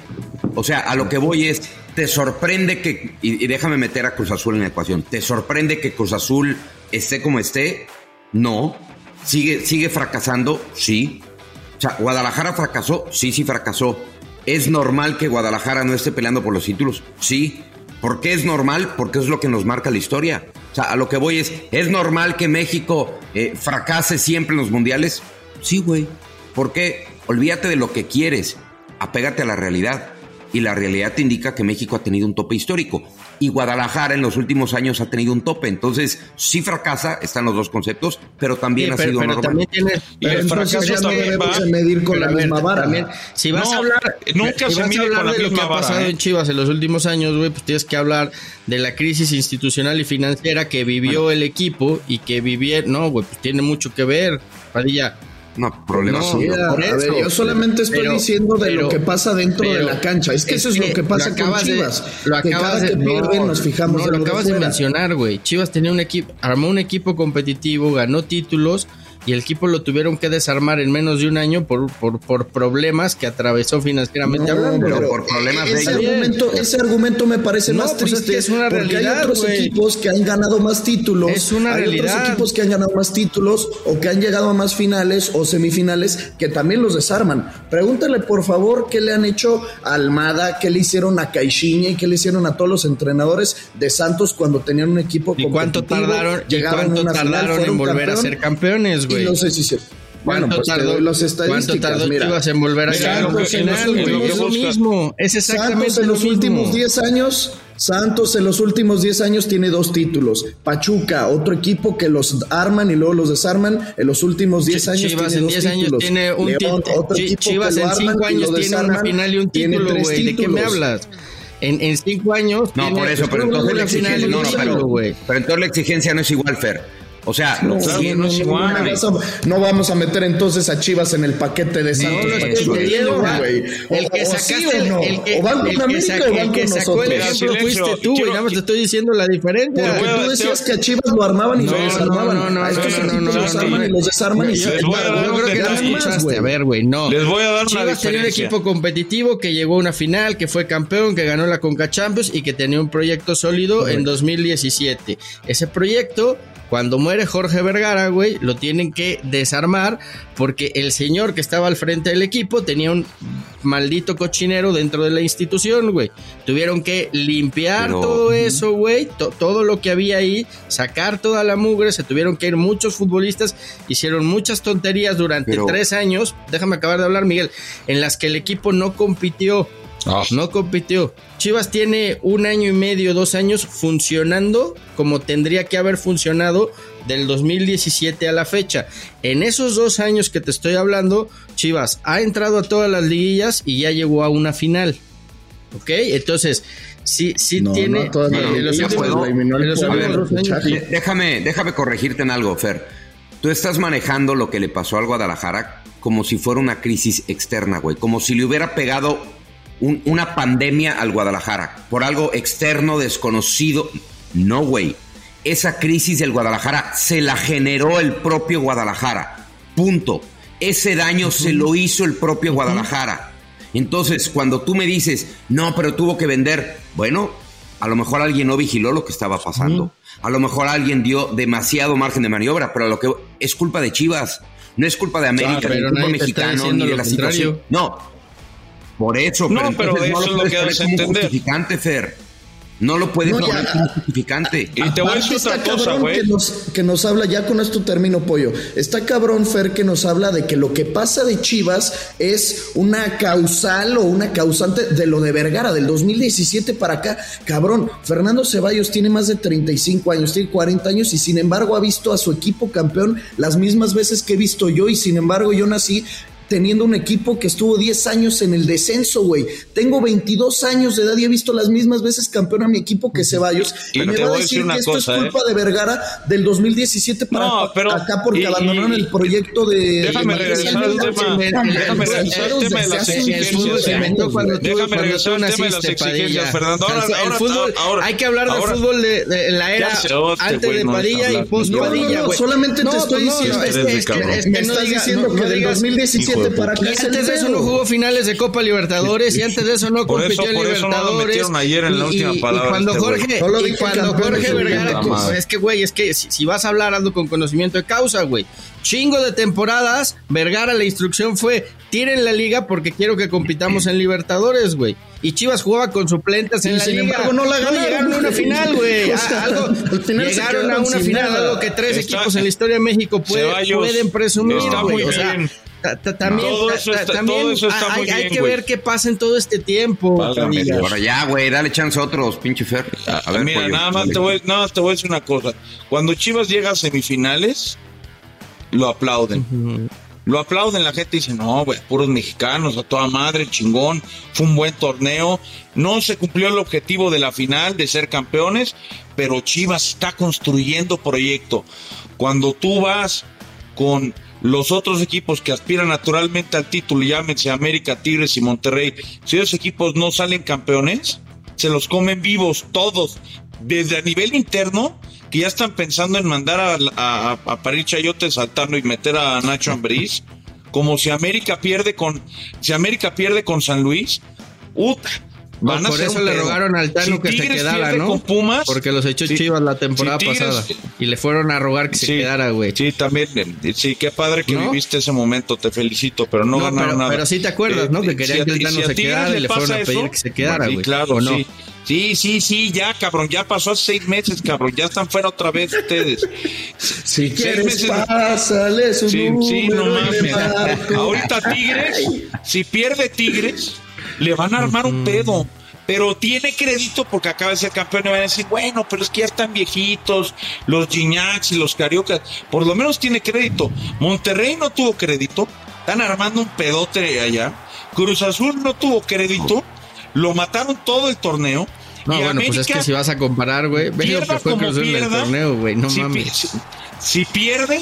O sea, a lo que voy es, te sorprende que, y, déjame meter a Cruz Azul en la ecuación, ¿te sorprende que Cruz Azul esté como esté? No. ¿Sigue, sigue fracasando? Sí. O sea, ¿Guadalajara fracasó? Sí, sí fracasó. ¿Es normal que Guadalajara no esté peleando por los títulos? Sí. ¿Por qué es normal? Porque es lo que nos marca la historia. O sea, a lo que voy es, ¿es normal que México eh, fracase siempre en los mundiales? Sí, güey. ¿Por qué? Olvídate de lo que quieres, apégate a la realidad. y la realidad te indica que México ha tenido un tope histórico y Guadalajara en los últimos años ha tenido un tope. Entonces, sí fracasa, están los dos conceptos, pero también ha sido normal. También tiene, y el fracaso ya también va a medir con la misma vara. si vas a hablar, nunca se mide con la de lo que ha pasado ¿eh? en Chivas en los últimos años, güey, pues tienes que hablar de la crisis institucional y financiera que vivió el equipo y que vivieron, no, güey, pues tiene mucho que ver, Padilla no, problemas no, yo solamente estoy diciendo de lo que pasa dentro de la cancha. Es que eso es lo que pasa con Chivas. lo acabas de, nos fijamos. lo acabas de mencionar, güey. Chivas tenía un equipo, armó un equipo competitivo, ganó títulos y el equipo lo tuvieron que desarmar en menos de un año por, por, por problemas que atravesó financieramente hablando. Pero por problemas ese, argumento, ese argumento me parece más pues triste es una porque hay otros equipos que han ganado más títulos. Es una hay realidad. otros equipos que han ganado más títulos o que han llegado a más finales o semifinales que también los desarman. Pregúntale por favor qué le han hecho a Almada, qué le hicieron a Caixinha y qué le hicieron a todos los entrenadores de Santos cuando tenían un equipo ¿Y cuánto tardaron, ¿y cuánto tardaron en volver a ser campeones, güey? No sé si Bueno, pues tardó, los estadísticas, ¿Cuánto tardó mira, Chivas en volver a Santos en los últimos, lo mismo, es exactamente Santos en los últimos 10 años, Santos en los últimos 10 años tiene dos títulos. Pachuca, otro equipo que los arman y luego los desarman, en los últimos 10 años Chivas tiene en dos 10 años títulos. tiene un título. Chivas en 5 años tiene una final y un título, güey. ¿De qué me hablas? En, en cinco años. No, por eso, pero entonces, la exigencia, no, no, pero, pero entonces la exigencia no es igual, Fer. O sea, no, no, vamos a meter entonces a Chivas en el paquete de Santos. el que sacaste, el, el, que, el que, sacó el ejemplo fuiste tú, güey. Nada más te estoy diciendo la diferencia. Porque tú decías que a Chivas lo armaban y lo desarmaban. No, no, a estos equipos los arman y los desarman y se Yo creo que no escuchaste. A ver, güey, no. Les voy a dar una Chivas tenía un equipo competitivo que llegó a una final, que fue campeón, que ganó la Conca Champions y que tenía un proyecto sólido en 2017. Ese proyecto cuando muere Jorge Vergara, güey, lo tienen que desarmar porque el señor que estaba al frente del equipo tenía un maldito cochinero dentro de la institución, güey. Tuvieron que limpiar todo eso, güey, todo lo que había ahí, sacar toda la mugre, se tuvieron que ir muchos futbolistas, hicieron muchas tonterías durante tres años, déjame acabar de hablar, Miguel, en las que el equipo no compitió Ah. No compitió. Chivas tiene un año y medio, dos años funcionando como tendría que haber funcionado del 2017 a la fecha. En esos dos años que te estoy hablando, Chivas ha entrado a todas las liguillas y ya llegó a una final. ¿Ok? Entonces, sí, sí tiene. déjame, déjame corregirte en algo, Fer. Tú estás manejando lo que le pasó al Guadalajara como si fuera una crisis externa, güey. Como si le hubiera pegado una pandemia al Guadalajara por algo externo, desconocido. No, güey. Esa crisis del Guadalajara se la generó el propio Guadalajara. Punto. Ese daño se lo hizo el propio Guadalajara. Entonces, cuando tú me dices, no, pero tuvo que vender, bueno, a lo mejor alguien no vigiló lo que estaba pasando. A lo mejor alguien dio demasiado margen de maniobra, pero lo que es culpa de Chivas. No es culpa de América, ni del mexicano, ni de la situación. No, por eso, no, pero, eso es lo que debes entender. justificante, Fer. No lo puedes no, como justificante. Y te voy a decir otra cosa, güey. Que nos, que nos habla, ya con esto termino, pollo. Está cabrón, Fer, que nos habla de que lo que pasa de Chivas es una causal o una causante de lo de Vergara, del 2017 para acá. Cabrón, Fernando Ceballos tiene más de 35 años, tiene 40 años y sin embargo ha visto a su equipo campeón las mismas veces que he visto yo y sin embargo yo nací teniendo un equipo que estuvo 10 años en el descenso, güey. Tengo 22 años de edad y he visto las mismas veces campeón a mi equipo que Ceballos. Y, me va a decir, que esto es culpa ¿eh? de Vergara del 2017 para acá porque abandonaron el proyecto de... Déjame regresar al tema. Déjame regresar al tema de las exigencias. Cuando tú, naciste, Padilla. Fernando. Ahora, hay que hablar de fútbol de la era antes de Padilla y post Padilla, güey. Solamente te estoy diciendo... Me estás diciendo que del 2017 y antes de eso no jugó finales de Copa Libertadores y antes de eso no compitió en Libertadores. ayer en la última palabra. Y cuando este Jorge, y cuando Jorge Vergara, es que güey, es que si, vas a hablar ando con conocimiento de causa, güey. Chingo de temporadas, Vergara la instrucción fue tiren la liga porque quiero que compitamos en Libertadores, güey. Y Chivas jugaba con suplentes en la sin liga. Embargo, no la ganaron. llegaron a una final, güey. llegaron a una final, algo que tres equipos en la historia de México pueden presumir, güey. O sea, también, Todo eso está- todo eso está hay, muy hay bien, que ver qué pasa en todo este tiempo. Ahora ya, güey, dale chance a otros, pinche Fer. A ver, Mira, pollo, nada más, te voy, nada más te voy a decir una cosa. Cuando Chivas llega a semifinales, lo aplauden. Lo aplauden, la gente dice, no, güey, puros mexicanos, a toda madre, chingón, fue un buen torneo. No se cumplió el objetivo de la final, de ser campeones, pero Chivas está construyendo proyecto. Cuando tú vas con los otros equipos que aspiran naturalmente al título, llámense América, Tigres y Monterrey, si esos equipos no salen campeones, se los comen vivos todos, desde a nivel interno, que ya están pensando en mandar a, a, a parir chayotes saltando y meter a Nacho Ambriz, como si América pierde con, si América pierde con San Luis, puta, van a por eso le rogaron al Tano Si que se quedara, ¿no? con Pumas, Porque los echó si- Chivas la temporada si Tigres- pasada. Y le fueron a rogar que se quedara, güey. Sí, también. eh, Sí, qué padre que ¿No? viviste ese momento, te felicito, pero no, No, ganaron pero- nada. pero sí te acuerdas, ¿no? Que si querían a- que el Tano se quedara y le fueron a pedir eso, que se quedara, Sí, güey. claro, ¿O no? sí. Sí, sí, sí, ya, cabrón, ya pasó hace seis meses, cabrón, ya están fuera otra vez ustedes. Si quieres, meses- pásale su Sí, sí, no mames. Ahorita Tigres, si pierde Tigres, le van a armar un pedo. Pero tiene crédito porque acaba de ser campeón y van a decir, bueno, pero es que ya están viejitos, los Gignacs y los Cariocas. Por lo menos tiene crédito. Monterrey no tuvo crédito. Están armando un pedote allá. Cruz Azul no tuvo crédito. Lo mataron todo el torneo. No, Y bueno, pues es que si vas a comparar, güey, ve lo que fue como Cruz Azul en el torneo, güey. No si, mames. si pierde,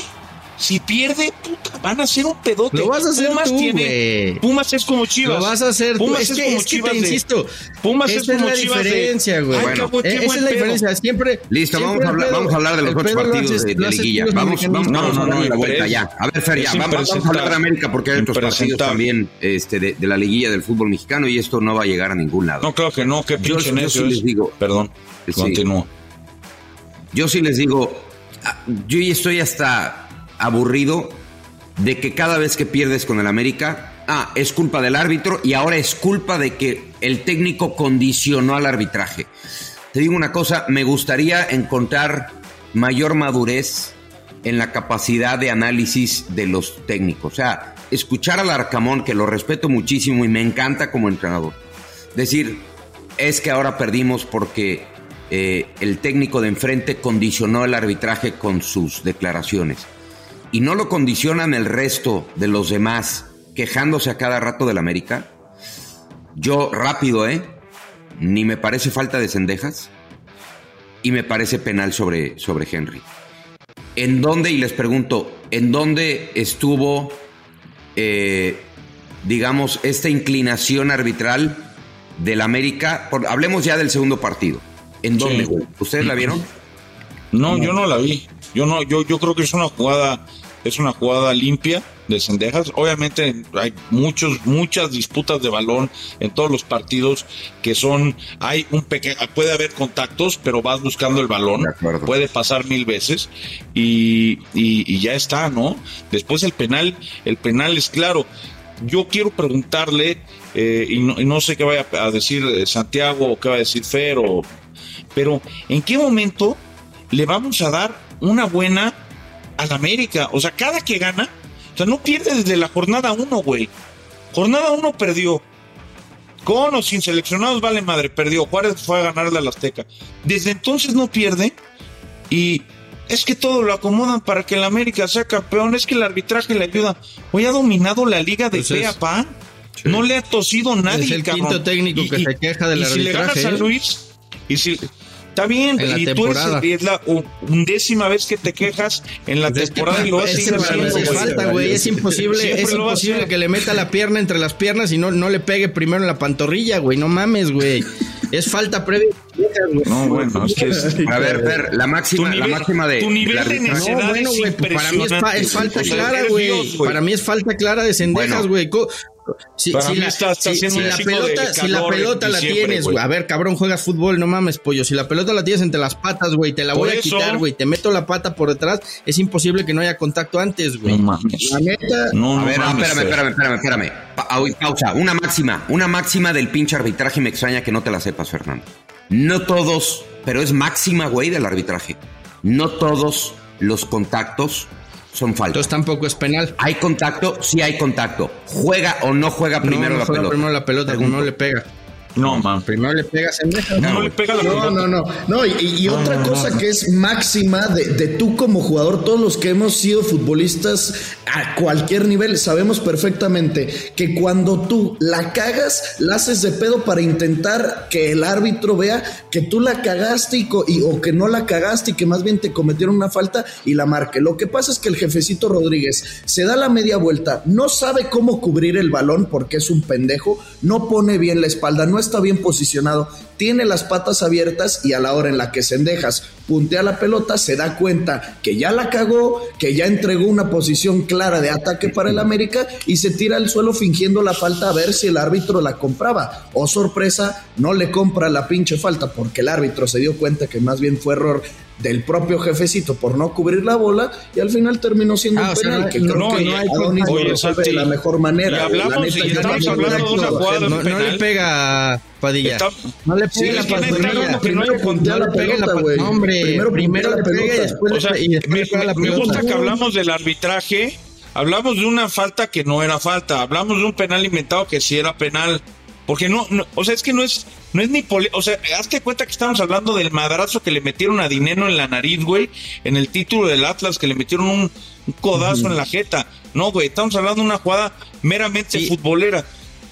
si pierde, puta, van a hacer un pedote. Lo vas a hacer Pumas tú, tiene- güey. Pumas es como Chivas. Lo vas a hacer tú. Pumas Es es, que, como es que Chivas te de- insisto. Pumas esa es como es la Chivas diferencia, güey. Bueno, esa buen es la pedo. diferencia. Siempre. Listo, siempre vamos a, hablar, pedo- vamos a hablar de los ocho partidos haces- de, de tú liguilla. Vamos, vamos, vamos a darle la vuelta es- ya. A ver, Fer, ya, vamos, vamos a hablar de. América porque hay otros partidos también este, de, de la liguilla del fútbol mexicano y esto no va a llegar a ningún lado. No, claro que no, qué Yo- pinche yo necio les digo. Perdón, continúo. Yo sí les digo, ah, yo ya estoy hasta aburrido de que cada vez que pierdes con el América, ah, es culpa del árbitro y ahora es culpa de que el técnico condicionó al arbitraje. Te digo una cosa, me gustaría encontrar mayor madurez en la capacidad de análisis de los técnicos. O sea, escuchar al Arcamón, que lo respeto muchísimo y me encanta como entrenador. Decir, es que ahora perdimos porque eh, el técnico de enfrente condicionó el arbitraje con sus declaraciones. Y no lo condicionan el resto de los demás quejándose a cada rato del América. Yo rápido, ¿eh? Ni me parece falta de cendejas y me parece penal sobre, sobre Henry. ¿En dónde, y les pregunto, en dónde estuvo, eh, digamos, esta inclinación arbitral del América? Por- hablemos ya del segundo partido. ¿En dónde, Sí. güey? ¿Ustedes la vieron? No, yo no la vi. Yo no, yo, yo creo que es una jugada, es una jugada limpia de Cendejas. Obviamente hay muchos, muchas disputas de balón en todos los partidos que son, hay un pequeño, puede haber contactos, pero vas buscando el balón. Puede pasar mil veces y, y, y ya está, ¿no? Después el penal, el penal es claro. Yo quiero preguntarle, eh, y, no, y no sé qué vaya a decir eh, Santiago o qué va a decir Fer, o, pero ¿en qué momento le vamos a dar una buena al América? O sea, cada que gana, o sea, no pierde desde la jornada 1, güey. Jornada 1 perdió. Con o sin seleccionados, vale madre, perdió. Juárez fue a ganarle al Azteca. Desde entonces no pierde. Y es que todo lo acomodan para que el América sea campeón. Es que el arbitraje le ayuda. Hoy ha dominado la liga de Pues pe es- a pa. No le ha tosido nadie. Es el cabrón. quinto técnico que se queja del y si le gana arbitraje, San ¿eh? Luis, y si. Está bien, En la y tú temporada. eres, es la undécima vez que te quejas en la temporada y lo vas a es que seguir para mí haciendo, sí es güey. falta, güey. Es imposible, Siempre es imposible que le meta la pierna entre las piernas y no, no le pegue primero en la pantorrilla, güey. No mames, güey. Es falta previa. güey. No, bueno, es que es- A ver, ver, la máxima, nivel, la máxima de. tu nivel de necedad No, bueno, güey, pues para mí es, fa- es falta clara, güey. Para mí es falta clara de cendejas, Bueno. güey. Co- Si, Para si mí la, está- está si- haciendo si un la chingo de pelota, si la pelota tienes, güey. A ver, cabrón, juegas fútbol, no mames, pollo. Si la pelota la tienes entre las patas, güey, te la voy a quitar, güey. Te meto la pata por detrás. Es imposible que no haya contacto antes, güey. No mames. La neta, No, A no ver, ah, mames, espérame, Fer. espérame, espérame, espérame. Pa- pausa. Una máxima, una máxima del pinche arbitraje. Me extraña que no te la sepas, Fernando. No todos, pero es máxima, güey, del arbitraje. No todos los contactos son faltas. Entonces tampoco es penal. ¿Hay contacto? Sí hay contacto. ¿Juega o no juega primero no, no la juega pelota? primero la pelota, no le pega. No, man. Primero le pega Sendejas. No, le pega la No, no, no. No, y, y otra cosa que es máxima de, de tú como jugador, todos los que hemos sido futbolistas a cualquier nivel, sabemos perfectamente que cuando tú la cagas, la haces de pedo para intentar que el árbitro vea que tú la cagaste y, y- o que no la cagaste y que más bien te cometieron una falta y la marque. Lo que pasa es que el jefecito Rodríguez se da la media vuelta, no sabe cómo cubrir el balón porque es un pendejo, no pone bien la espalda, no está bien posicionado, tiene las patas abiertas y a la hora en la que Sendejas puntea la pelota se da cuenta que ya la cagó, que ya entregó una posición clara de ataque para el América y se tira al suelo fingiendo la falta a ver si el árbitro la compraba. O sorpresa, no le compra la pinche falta porque el árbitro se dio cuenta que más bien fue error del propio jefecito por no cubrir la bola y al final terminó siendo Ah, un o sea, penal no- que no, creo que y- Adonis lo oye, resuelve de la mejor manera. y hablamos- La neta, y yo estamos no hablando de una jugada No, no le penal. pega Padilla. Está- no le Sí, pega neta, Padilla. no, no Primero puntea la pelota, güey. No, hombre, Primero primero, la pega y después, O sea, y después me, la me- gusta que hablamos del arbitraje. Hablamos de una falta que no era falta. Hablamos de un penal inventado que sí era penal. Porque no, no o sea, es que no es, no es ni pole, o sea, hazte cuenta que estamos hablando del madrazo que le metieron a Dineno en la nariz, güey, en el título del Atlas, que le metieron un, un codazo en la jeta. No, güey, estamos hablando de una jugada meramente Sí. futbolera.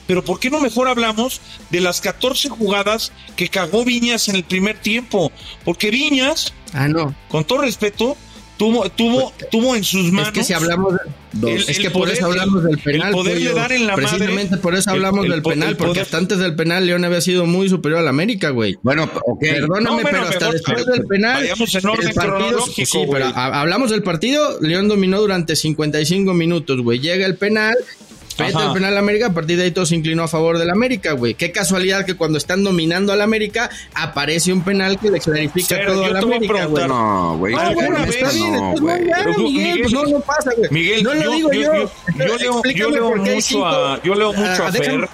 Pero ¿por qué no mejor hablamos de las 14 jugadas que cagó Viñas en el primer tiempo? Porque Viñas, Ah, no. con todo respeto, tuvo, tuvo, tuvo en sus manos. Es que si hablamos. Dos. el- es el que por poder- eso hablamos del el penal. poderle pollo. dar en la Precisamente madre, por eso el- hablamos el del penal, el porque poder- hasta antes del penal León había sido muy superior al América, güey. Bueno. Perdóname, No, bueno, pero hasta mejor, después pero del penal. vayamos en orden el partido- cronológico, Sí, pero güey. ha- hablamos del partido. León dominó durante 55 minutos, güey. Llega el penal. Peta Ajá. el penal América, a partir de ahí todo se inclinó a favor del América, güey. Qué casualidad que cuando están dominando al América aparece un penal que le clarifica Fer, todo al a América, güey. No, güey. Ah, bueno, ¿Alguna está bien, No, güey. Pero, Miguel, Miguel, pues no, no pasa, güey. Miguel, no lo yo, digo yo, yo. yo, yo leo, mucho a, yo leo mucho Ah, a déjame- Fer,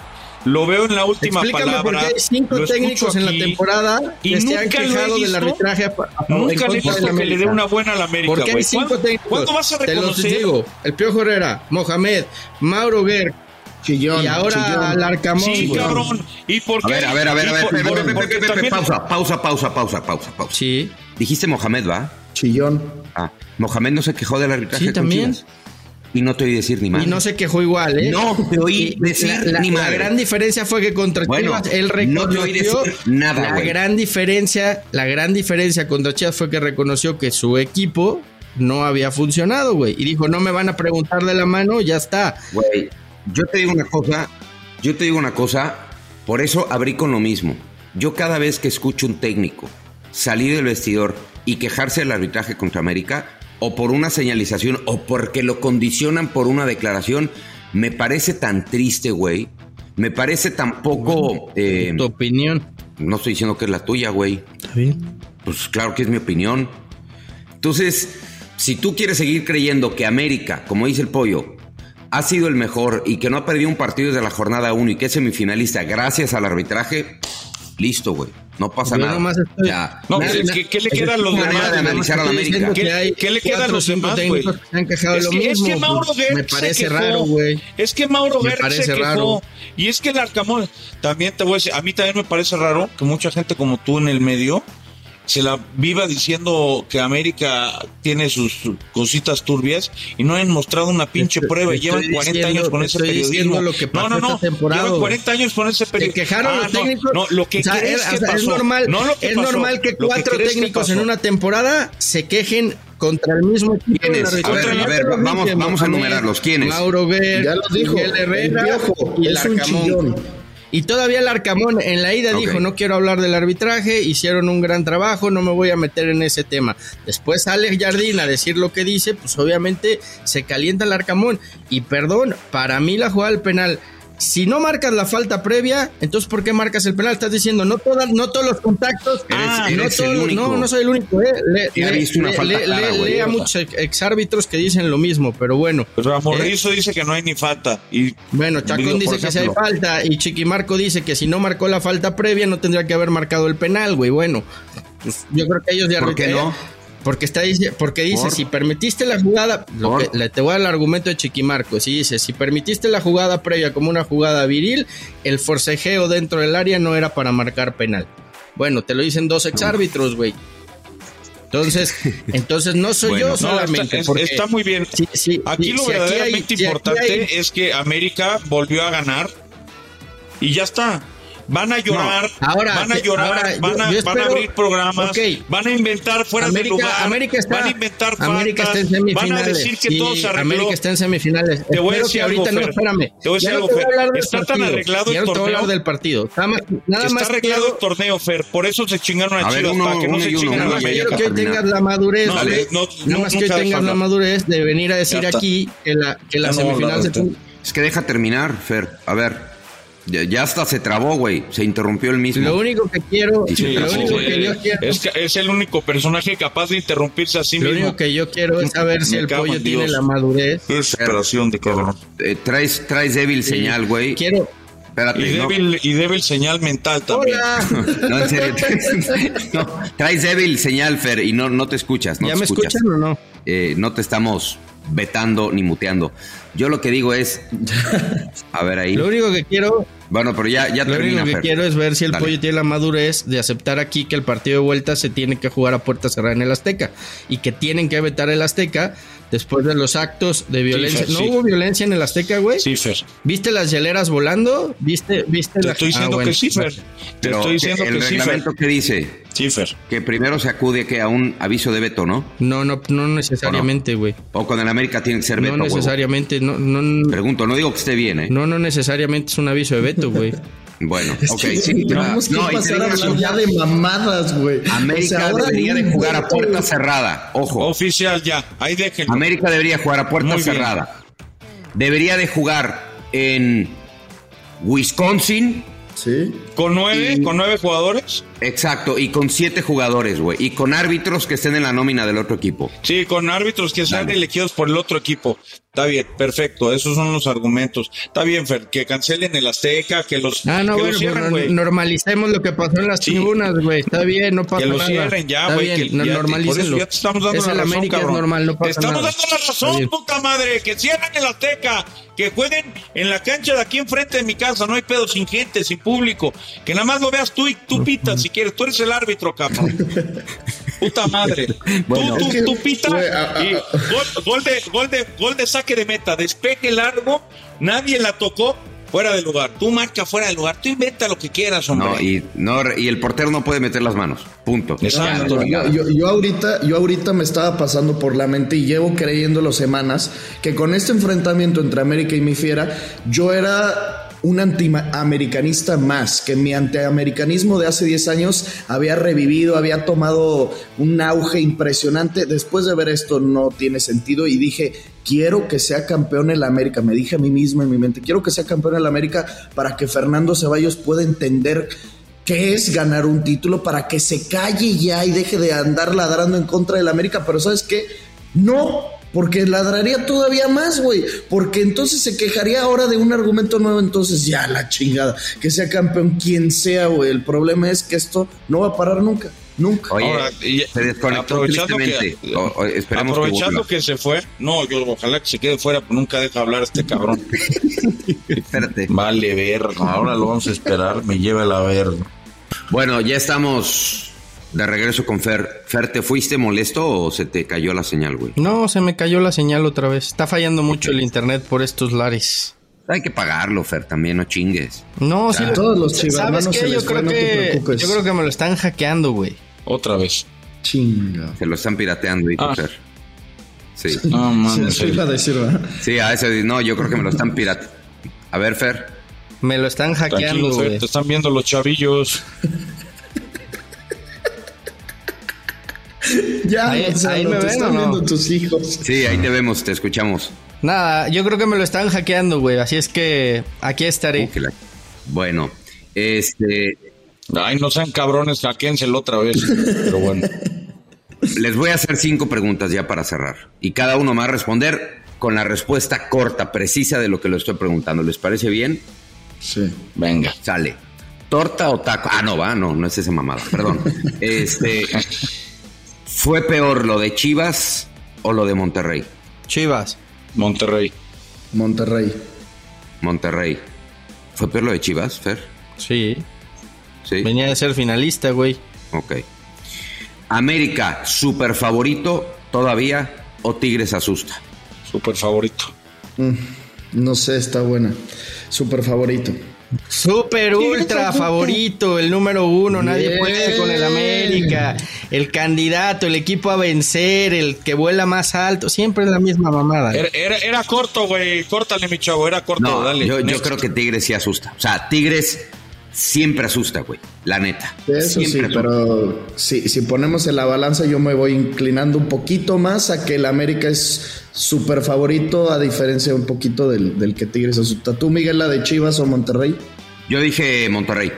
lo veo en la última Explícame por palabra. qué hay cinco técnicos en la temporada y que se han nunca lo he quejado del arbitraje a, a- en Nunca le he visto que le dé una buena a la América, Porque hay cinco ¿Cuándo, técnicos. ¿Cuándo vas a Te los reconocer? digo. El Piojo Herrera, Mohamed, Mauro Guer Chillón, y ahora chillón. Larcamón. Sí, cabrón. ¿Y por A qué? ver, a ver, a ver, a ver. por- por- pausa, pausa, pausa, pausa, pausa, pausa. Sí. Dijiste Mohamed, ¿va? Chillón. Ah, Mohamed no se quejó del arbitraje. Sí, también. Chivas. Y no te oí decir ni más. Y no se quejó igual, ¿eh? No te oí decir la, la- ni la madre. gran diferencia fue que contra Bueno, Chivas él no te oí reconoció decir nada, la gran diferencia, la gran diferencia contra Chivas fue que reconoció que su equipo no había funcionado, güey, y dijo, "No me van a preguntar de la mano, ya está." Güey, yo te digo una cosa, yo te digo una cosa, por eso abrí con lo mismo. Yo cada vez que escucho un técnico salir del vestidor y quejarse del arbitraje contra América, o por una señalización, o porque lo condicionan por una declaración, me parece tan triste, güey. Me parece tan poco... eh, Tu opinión. no estoy diciendo que es la tuya, güey. Está bien. Pues claro que es mi opinión. Entonces, si tú quieres seguir creyendo que América, como dice el pollo, ha sido el mejor y que no ha perdido un partido desde la jornada 1 y que es semifinalista gracias al arbitraje, listo, güey. No pasa Yo nada. nomás estoy- Ya. No, Nada, nada. ¿qué- qué le queda a los una demás, manera de analizar a la América. ¿Qué- qué le queda a los demás, güey? Es lo que, es que Mauro pues, Gertz me parece quejó. raro, güey. Es que Mauro Me Gertz parece se quejó. raro. Y es que el Arcamón, también te voy a decir, a mí también me parece raro que mucha gente como tú en el medio se la viva diciendo que América tiene sus cositas turbias y no han mostrado una pinche prueba y llevan estoy 40 diciendo- años con ese periodismo. lo que pasó no, no, no, llevan güey. 40 años con ese Se periodismo. quejaron los no, técnicos. No, lo que O sea, crees es, que o sea, es pasó. normal, no lo que es pasó, normal que cuatro que técnicos en pasó. una temporada se quejen contra el mismo equipo. ¿Quiénes? A ver, a ver, vamos- vamos a enumerarlos. ¿Quiénes? Mauro Guer, Ya los dijo, Miguel Herrera el Piojo, y el un Arcamón. chillón. Y todavía el Arcamón en la ida dijo, no quiero hablar del arbitraje, hicieron un gran trabajo, no me voy a meter en ese tema. Después sale Jardín a decir lo que dice, pues obviamente se calienta el Arcamón. Y perdón, para mí la jugada del penal, si no marcas la falta previa, entonces ¿por qué marcas el penal? Estás diciendo, no, todas, no todos los contactos... Eres- Ah, eres no, el todos- único no, no soy el único, eh. Le, le- le- clara, le- sea. muchos ex- exárbitros que dicen lo mismo, pero bueno. Pues Ramorrizo dice que no hay ni falta. Y Bueno, Chacón dice que si hay falta y Chiquimarco dice que si no marcó la falta previa no tendría que haber marcado el penal, güey. Bueno, pues yo creo que ellos de ¿Por qué no? Porque está dice, porque dice, si permitiste la jugada, lo que, le, te voy al argumento de Chiquimarco, si dice, si permitiste la jugada previa como una jugada viril, el forcejeo dentro del área no era para marcar penal. Bueno, te lo dicen dos exárbitros, güey. Entonces, entonces no soy yo solamente. Está, muy bien. aquí lo verdaderamente importante es que América volvió a ganar y ya está van a llorar, ahora, van a llorar, van, a, van, a, abrir programas, van a inventar fuera de lugar, América está, van a inventar América está en semifinales, van a decir que todo se arregló. América está en semifinales. Te voy a decir algo, ahorita, no, espérame. Te voy a decir algo, Fer. Está tan arreglado el torneo. del partido. Nada está arreglado el torneo, Fer. Por eso se chingaron a, Chivas, para que no se chingaron a América. Quiero que hoy tengas la madurez, nada más que hoy tengas la madurez de venir a decir aquí que la semifinal se es que deja terminar, Fer. A ver, ya, hasta se trabó, güey. Se interrumpió el mismo. Lo único que quiero. lo único que yo quiero es, es, el único personaje capaz de interrumpirse a sí mismo. Lo único que yo quiero es saber si el pollo tiene la madurez. Qué de cabrón. Eh, traes, traes débil señal, güey. Quiero. Espérate, y, débil, y débil señal mental también. Hola. no, en serio. no, traes débil señal, Fer, y no, no te escuchas. No ¿Ya te me escuchas. escuchan o no? Eh, no te estamos vetando ni muteando. Yo lo que digo es. A ver ahí. Lo único que quiero bueno, pero ya, ya Lo único que quiero es ver si el pollo tiene la madurez de aceptar aquí que el partido de vuelta se tiene que jugar a puerta cerrada en el Azteca y que tienen que vetar el Azteca después de los actos de violencia. ¿No hubo violencia en el Azteca, güey? Sí, Fer. ¿Viste las hieleras volando? ¿Viste, viste Te la... estoy diciendo Ah, que bueno. sí, Fer. Te estoy diciendo el que sí, Fer. reglamento que dice Sí, Fer. que primero se acude que a un aviso de veto, ¿no? No, no, no necesariamente, güey. O con el América tiene que ser veto. No necesariamente, no, no, Pregunto, no digo que esté bien, ¿eh? no, no necesariamente es un aviso de veto, güey. Bueno, Es ok, que sí. tenemos que No, y te pasar a hablar ya de mamadas, güey. América O sea, ahora debería de jugar a puerta cerrada. Ojo. Oficial ya. Ahí déjenlo. América debería jugar a puerta Muy bien. cerrada. Debería de jugar en Wisconsin. Sí. Con nueve, Y- con nueve jugadores. Exacto, y con siete jugadores, güey. Y con árbitros que estén en la nómina del otro equipo. Sí, con árbitros que sean elegidos por el otro equipo. Está bien, perfecto. Esos son los argumentos. Está bien, Fer, que cancelen el Azteca, que los, Ah, no, que bueno, los cierren, pues, güey. normalicemos lo que pasó en las Sí. tribunas, güey. Está bien, no pasa Que lo nada. cierren ya, güey. que no, ya- te estamos dando es la razón, América, cabrón. es normal, no Te estamos nada. dando la razón, puta madre. Que cierren el Azteca. Que jueguen en la cancha de aquí enfrente de mi casa. No hay pedo sin gente, sin público. Que nada más lo veas tú y tú pitas si quieres. Tú eres el árbitro, cabrón. Puta madre. Bueno. tú, tú, Es que, tú pitas güey, a- a- y gol, gol de, gol, de, gol de saque de meta. Despeje largo. Nadie la tocó. Fuera de lugar. Tú marca fuera de lugar. Tú inventa lo que quieras, hombre. No, y, no, y el portero no puede meter las manos. Punto. Exacto. Yo, yo- yo ahorita, yo ahorita me estaba pasando por la mente y llevo creyéndolo semanas que con este enfrentamiento entre América y mi fiera, yo era un antiamericanista más, que mi antiamericanismo de hace 10 años había revivido, había tomado un auge impresionante. Después de ver esto no tiene sentido y dije, quiero que sea campeón el América. Me dije a mí mismo en mi mente, quiero que sea campeón el América para que Fernando Ceballos pueda entender qué es ganar un título para que se calle ya y deje de andar ladrando en contra del América. Pero ¿sabes qué? No, porque ladraría todavía más, güey. Porque entonces se quejaría ahora de un argumento nuevo. Entonces ya la chingada. Que sea campeón quien sea, güey. El problema es que esto no va a parar nunca. Nunca. Oye, Ahora, y- se desconectó aprovechando que- O- o- esperemos que Aprovechando que, se fue, no, yo ojalá que se quede fuera, pero nunca deja hablar este cabrón. Espérate. vale, verga, ahora lo vamos a esperar, me lleva la verga. Bueno, ya estamos de regreso con Fer. Fer, ¿te fuiste molesto o se te cayó la señal, güey? No, se me cayó la señal otra vez. Está fallando mucho el internet por estos lares. Hay que pagarlo, Fer, también no chingues. No, sí. todos los ¿Sabes qué? se Yo les creo no que preocupes. yo creo que me lo están hackeando, güey. Otra vez. Chinga. Se lo están pirateando, Ah. Fer. Sí. No, man, Sí, iba a serio. decir, ¿verdad? Sí, a ese no, yo creo que me lo están pirateando. A ver, Fer. Me lo están hackeando, Fer, güey. te están viendo los chavillos. Ya, Ahí- o sea, ahí lo me te ven, están viendo tus hijos. Sí, ahí te vemos, te escuchamos. Nada, yo creo que me lo están hackeando, güey. Así es que aquí estaré. Uh, que la- Bueno, este, Ay, no sean cabrones, hackéenselo otra vez. Pero bueno. les voy a hacer cinco preguntas ya para cerrar. Y cada uno va a responder con la respuesta corta, precisa de lo que le estoy preguntando. ¿Les parece bien? Sí. Venga. Sale. ¿Torta o taco? Ah, no, va, no, no es esa mamada, perdón. Este. ¿Fue peor lo de Chivas o lo de Monterrey? Chivas. Monterrey. Monterrey. Monterrey. ¿Fue peor lo de Chivas, Fer? Sí. Sí. Venía de ser finalista, güey. Ok. América, super favorito todavía o Tigres asusta. Super favorito. Mm, no sé, está buena. Super favorito. Super ultra favorito, el número uno, nadie puede con el América, el candidato, el equipo a vencer, el que vuela más alto, siempre es la misma mamada. Era, era, era corto, güey. Córtale, mi chavo. Era corto. No, Dale. yo, yo creo que Tigres sí asusta. O sea, Tigres siempre asusta, güey. La neta. Eso sí, Siempre asusta. pero si, si ponemos en la balanza, yo me voy inclinando un poquito más a que el América es súper favorito, a diferencia un poquito del, del que Tigres asusta. ¿Tú, Miguel, la de Chivas o Monterrey? Yo dije Monterrey.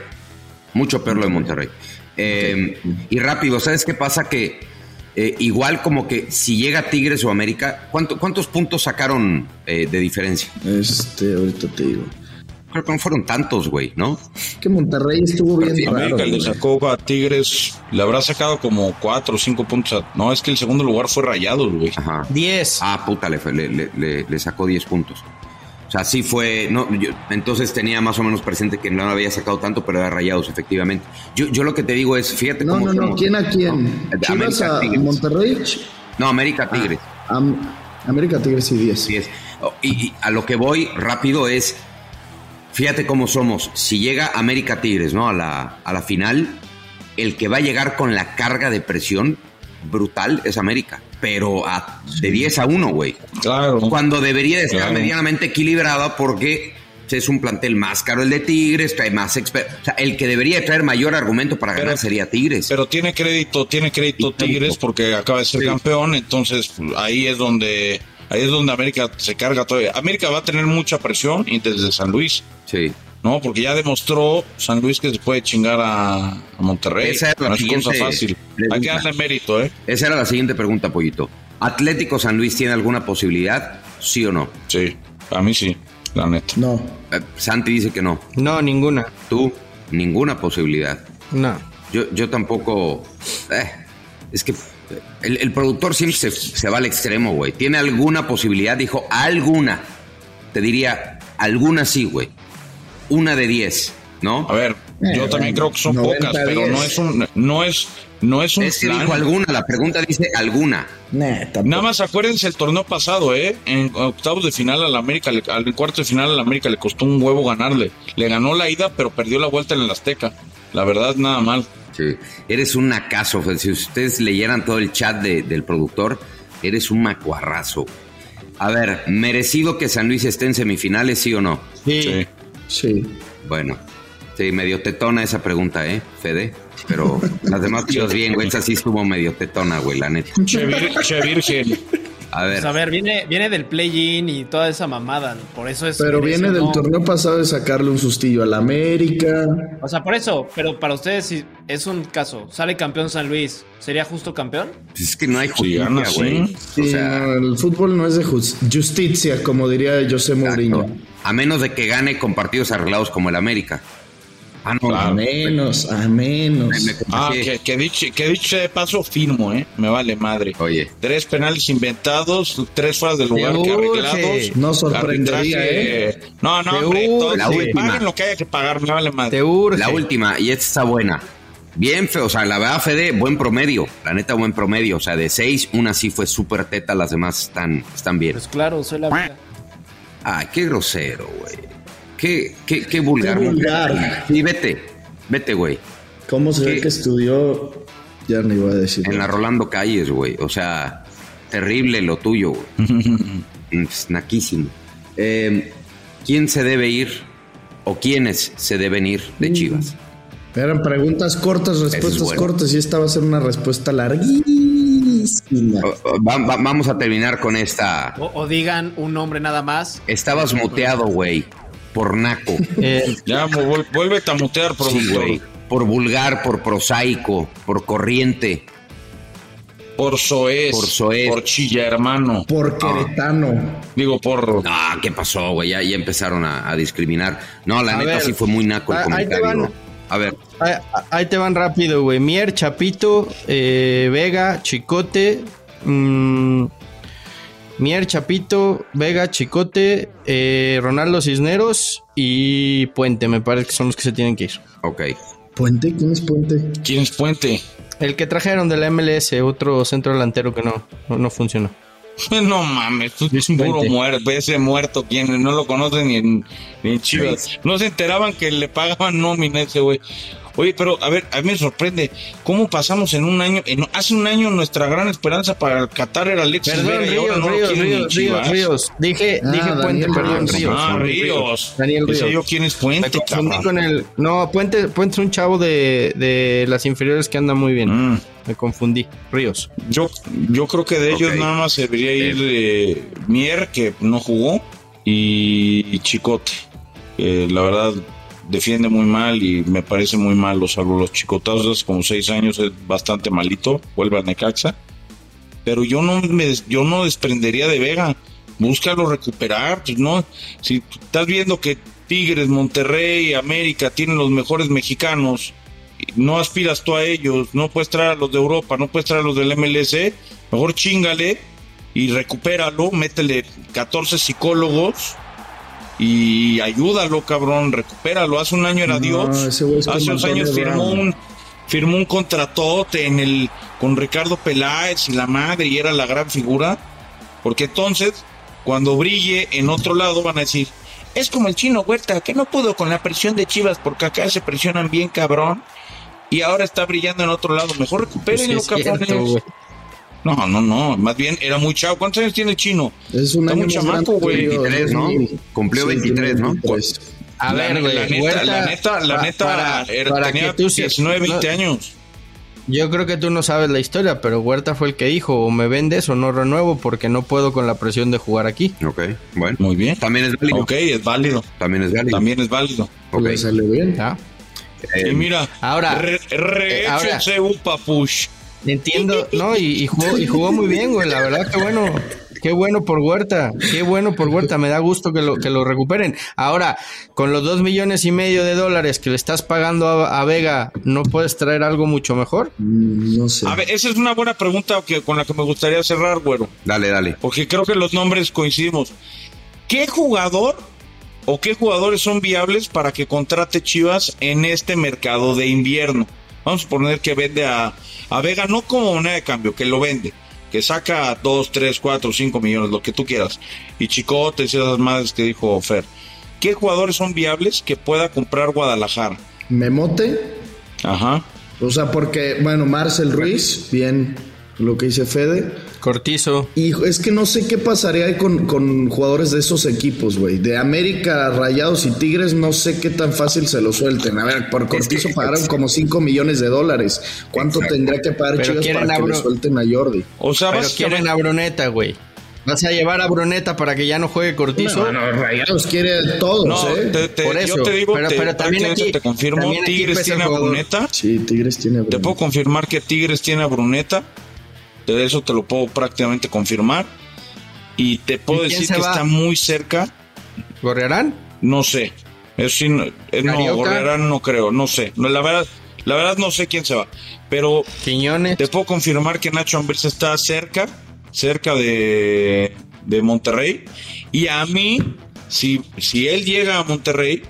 Mucho peor lo de Monterrey. Eh, Y rápido, ¿sabes qué pasa? Que eh, igual como que si llega Tigres o América, ¿cuánto- ¿cuántos puntos sacaron eh, de diferencia? Este, ahorita te digo. Creo que no fueron tantos, güey, ¿no? Que Monterrey estuvo bien raro. América le güey. sacó a Tigres. Le habrá sacado como cuatro o cinco puntos. a- No, es que el segundo lugar fue Rayados, güey. Ajá. 10. Ah, puta, le, le, le- sacó 10 puntos. O sea, sí fue. No, yo- entonces tenía más o menos presente que no había sacado tanto, pero era rayados, efectivamente. Yo, yo lo que te digo es, fíjate No, cómo. no, no. somos, ¿Quién a quién? ¿no? ¿Chivas América, a Tigres. Monterrey? No, América Tigres. Am- América Tigres y 10. Así es. Oh, Y, y a lo que voy rápido es, fíjate cómo somos. Si llega América Tigres, ¿no? A la, a la final, el que va a llegar con la carga de presión brutal es América. Pero a- de 10 a 1, güey. Claro. Cuando debería de estar Claro. medianamente equilibrada porque es un plantel más caro el de Tigres, trae más expertos. O sea, el que debería de traer mayor argumento para ganar sería Tigres. Pero tiene crédito, tiene crédito Y. Tigres porque acaba de ser Sí. campeón, entonces ahí es donde ahí es donde América se carga todavía. América va a tener mucha presión y desde San Luis, sí. ¿no? Porque ya demostró San Luis que se puede chingar a, a Monterrey. Esa es la no es cosa siguiente fácil. pregunta. Hay que darle mérito, ¿eh? Esa era la siguiente pregunta, Pollito. ¿Atlético San Luis tiene alguna posibilidad? ¿Sí o no? Sí, a mí sí, la neta. No. Eh, Santi dice que no. No, ninguna. Tú, ninguna posibilidad. No. Yo, yo tampoco. eh, es que el, el productor siempre se, se va al extremo, güey. ¿Tiene alguna posibilidad? Dijo, alguna. Te diría, alguna sí, güey. Una de diez, ¿no? A ver, Eh, yo también creo que son 90, pocas, pero 10. no es un no es no es un Es que plan. dijo alguna, la pregunta dice alguna. Nah. Nada más acuérdense el torneo pasado, ¿eh? En octavos de final al América, al cuarto de final al América le costó un huevo ganarle. Le ganó la ida, pero perdió la vuelta en el Azteca. La verdad, nada mal. Sí. Eres un nacazo, Fer. Si ustedes leyeran todo el chat de- del productor, eres un macuarrazo. A ver, ¿merecido que San Luis esté en semifinales, sí o no? Sí. Sí. Sí. Bueno, sí, medio tetona esa pregunta, ¿eh, Fede? Pero las demás cosas bien, güey. Esa sí estuvo medio tetona, güey, la neta. Che, vir- che virgen. A ver, Pues a ver, viene, viene del play-in y toda esa mamada. Por eso es. Pero merece, viene del no. torneo pasado de sacarle un sustillo al América. O sea, por eso. Pero para ustedes, si es un caso, sale campeón San Luis, ¿sería justo campeón? pues es que no hay justicia, güey. sí. Sí, O sea, el fútbol no es de jus- justicia, como diría José Mourinho. exacto. a menos de que gane con partidos arreglados como el América. Ah, no, A Claro. menos, a menos. me- me Ah, que, que dicho, que dicho de paso firmo, ¿eh? Me vale madre. Oye, Tres penales inventados, tres fuera del lugar que arreglados. No sorprendería, Arbitraje- No, no, hombre, todo- urge. La última. paguen lo que haya que pagar, me vale madre. Te urge. la última, y esta está buena. Bien feo, o sea, la verdad, Fede, buen promedio. La neta, buen promedio. O sea, de seis, una sí fue súper teta, las demás están, están bien. Pues claro, soy la vida. Ay, qué grosero, güey. Qué, qué, qué vulgar. Qué vulgar. Sí, vete. Vete, güey. ¿Cómo se ve que estudió? Ya no iba a decir. En la Rolando Calles, güey. O sea, terrible lo tuyo, güey. Es naquísimo. Eh, ¿Quién se debe ir o quiénes se deben ir Mm. de Chivas? Eran preguntas cortas, respuestas bueno. cortas, y esta va a ser una respuesta larguísima. O- o- va- va- vamos a terminar con esta. O, o digan un nombre nada más. Estabas muteado, güey. Por naco. Eh, Ya, vuel- vuélvete a mutear, Sí, productor. güey. Por vulgar, por prosaico, por corriente. por Soez. Por soez. Por Chilla, hermano. Por Queretano. Digo, por. Ah, ¿qué pasó, güey? Ya, ya empezaron a, a discriminar. No, la A neta ver, sí fue muy naco el ah, ahí te comentario. van, A ver. Ahí, te van rápido, güey. Mier, Chapito, eh, Vega, Chicote. Mmm, Mier, Chapito, Vega, Chicote, eh, Ronaldo Cisneros y Puente. Me parece que son los que se tienen que ir. Ok. ¿Puente? ¿Quién es Puente? ¿Quién es Puente? El que trajeron de la MLS, otro centro delantero que no, no, funcionó. No mames, es un puro muerto, ese muerto, quien no lo conocen ni en, ni en Chivas. No se enteraban que le pagaban nómina ese güey. Oye, pero a ver, a mí me sorprende cómo pasamos en un año, en, hace un año nuestra gran esperanza para el Qatar era Alexis perdón, Vega Ríos, y ahora no Ríos, Ríos, Ríos, Ríos, Dije, ah, dije Puente, perdón, Ríos. Ah, Ríos. Daniel Ríos. yo quién es Puente, me confundí con el, no, Puente, Puente es un chavo de, de las inferiores que anda muy bien. Mm. Me confundí. Ríos. Yo, yo creo que de ellos nada más debería ir eh, Mier, que no jugó, y Chicote. la verdad, defiende muy mal y me parece muy mal los, los chicotazos. Como seis años es bastante malito, vuelve a Necaxa. Pero yo no me yo no desprendería de Vega, búscalo recuperar, pues no, si estás viendo que Tigres, Monterrey, América tienen los mejores mexicanos, no aspiras tú a ellos, no puedes traer a los de Europa, no puedes traer a los del MLS, mejor chingale y recupéralo, métele 14 psicólogos y ayúdalo, cabrón, recupéralo. Hace un año era Dios. Hace unos años firmó un, firmó un contratote en el, con Ricardo Peláez y la madre y era la gran figura. Porque entonces, cuando brille en otro lado, van a decir, es como el chino Huerta, que no pudo con la presión de Chivas porque acá se presionan bien, cabrón. Y ahora está brillando en otro lado. Mejor recupérenlo, pues cabrón. No, no, no. Más bien era muy chavo. ¿Cuántos años tiene el chino? Es un año chamaco, güey. 23, ¿no? Cumplió 23, ¿no? Pues. A ver, güey. La, neta, la neta, la neta, para, era, tenía 19, 20 años. Yo creo que tú no sabes la historia, pero Huerta fue el que dijo, o me vendes o no renuevo porque no puedo con la presión de jugar aquí. Ok, bueno. Muy bien. También es válido. Ok, es válido. También es válido. También es válido. Ok. sale bien. ¿Ah? y mira, ahora, re, re eh, ahora, un papush. Entiendo, no, y, jugó, y jugó muy bien, güey, la verdad que bueno. Qué bueno por Huerta, qué bueno por Huerta, me da gusto que lo, que lo recuperen. Ahora, con los dos millones y medio de dólares que le estás pagando a, Vega, ¿no puedes traer algo mucho mejor? Mm, no sé. A ver, esa es una buena pregunta que, con la que me gustaría cerrar, güero. Dale, dale. Porque creo que los nombres coincidimos. ¿Qué jugador o qué jugadores son viables para que contrate Chivas en este mercado de invierno? Vamos a poner que vende a, a Vega no como moneda de cambio, que lo vende, que saca 2, 3, 4, 5 millones, lo que tú quieras. Y Chicotes y esas madres que dijo Fer. ¿Qué jugadores son viables que pueda comprar Guadalajara? Memote. Ajá. O sea, porque, bueno, Marcel Ruiz, bien lo que dice Fede. Cortizo. Y es que no sé qué pasaría con, con jugadores de esos equipos, güey. De América, Rayados y Tigres, no sé qué tan fácil se lo suelten. A ver, por Cortizo pagaron como 5 millones de dólares. ¿Cuánto tendría que pagar Chivas para que lo suelten a Jordi? O sea, Pero quieren a Bruneta, güey. ¿Vas a llevar a Bruneta para que ya no juegue Cortizo? No, Rayados quiere todos, no, ¿eh? Por eso. Yo te digo, pero, pero también aquí, te confirmo, Tigres tiene a Bruneta. Sí, Tigres tiene a Bruneta. Te puedo confirmar que Tigres tiene a Bruneta. De eso te lo puedo prácticamente confirmar. Y te puedo decir que está muy cerca. ¿Gorrearán? No sé. Eso sí, no, eh, no Gorrearán no creo, no sé. la verdad, la verdad no sé quién se va. Pero Quiñones. te puedo confirmar que Nacho Ambriz está cerca, cerca de, de Monterrey. Y a mí, si, si él llega a Monterrey,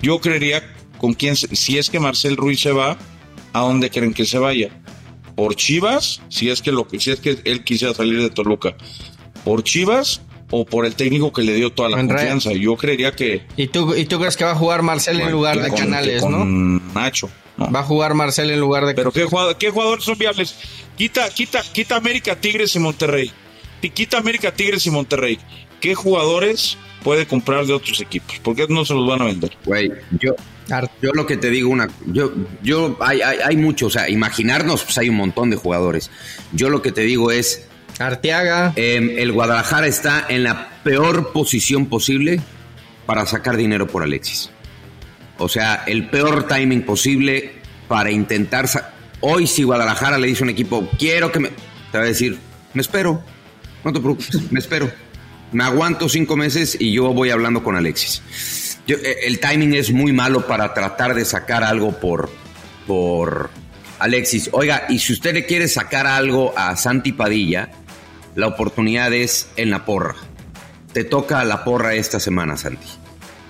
yo creería con quién, si es que Marcel Ruiz se va, ¿a dónde creen que se vaya? Por Chivas, si es que lo si es que él quisiera salir de Toluca, por Chivas o por el técnico que le dio toda la confianza. Yo creería que. ¿Y tú, y tú crees que va a jugar Marcel en lugar de Canales, no? Nacho. Va a jugar Marcel en lugar de. Pero ¿qué, jugador, qué jugadores son viables? Quita, quita, quita América, Tigres y Monterrey. Quita América, Tigres y Monterrey. ¿Qué jugadores puede comprar de otros equipos? Porque no se los van a vender. Güey, yo, yo lo que te digo, una, yo, yo, hay, hay, hay mucho, o sea, imaginarnos, pues hay un montón de jugadores. Yo lo que te digo es. Arteaga. Em, el Guadalajara está en la peor posición posible para sacar dinero por Alexis. O sea, el peor timing posible para intentar. Hoy, si Guadalajara le dice a un equipo, quiero que me. Te va a decir, me espero. No te preocupes, me espero. Me aguanto cinco meses y yo voy hablando con Alexis. Yo, eh, el timing es muy malo para tratar de sacar algo por, por Alexis. Oiga, y si usted le quiere sacar algo a Santi Padilla, la oportunidad es en la porra. Te toca la porra esta semana, Santi.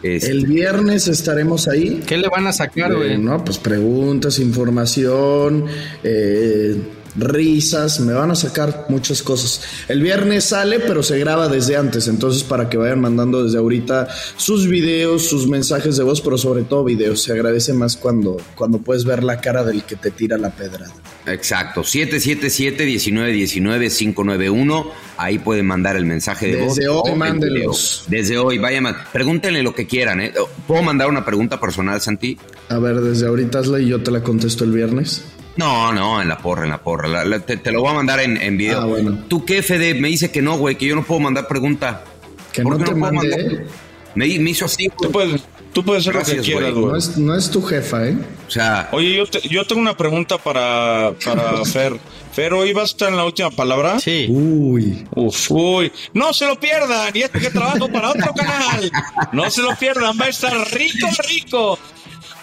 Este. El viernes estaremos ahí. ¿Qué le van a sacar, güey? no, pues preguntas, información, eh, risas, me van a sacar muchas cosas. El viernes sale, pero se graba desde antes, entonces para que vayan mandando desde ahorita sus videos, sus mensajes de voz, pero sobre todo videos. Se agradece más cuando, cuando puedes ver la cara del que te tira la pedrada. Exacto, 777-1919-591. Ahí pueden mandar el mensaje de voz. Desde hoy, mándenlos. Desde hoy, vayan, pregúntenle lo que quieran. ¿eh? ¿Puedo mandar una pregunta personal, Santi? A ver, desde ahorita hazla y yo te la contesto el viernes. No, no, en la porra, en la porra. te, lo voy a mandar en, en video. Ah, bueno. ¿Tú qué, Fede? Me dice que no, güey, que yo no puedo mandar pregunta. Que no te mande. Me, me, hizo así. Tú puedes, tú puedes hacer lo que quieras, güey. No es, no es, tu jefa, ¿eh? O sea. Oye, yo, yo tengo una pregunta para, para Fer. Fer, ¿hoy va a estar en la última palabra? Sí. Uy. Uf, uy. No se lo pierdan. Y es que trabajo para otro canal. No se lo pierdan. Va a estar rico, rico.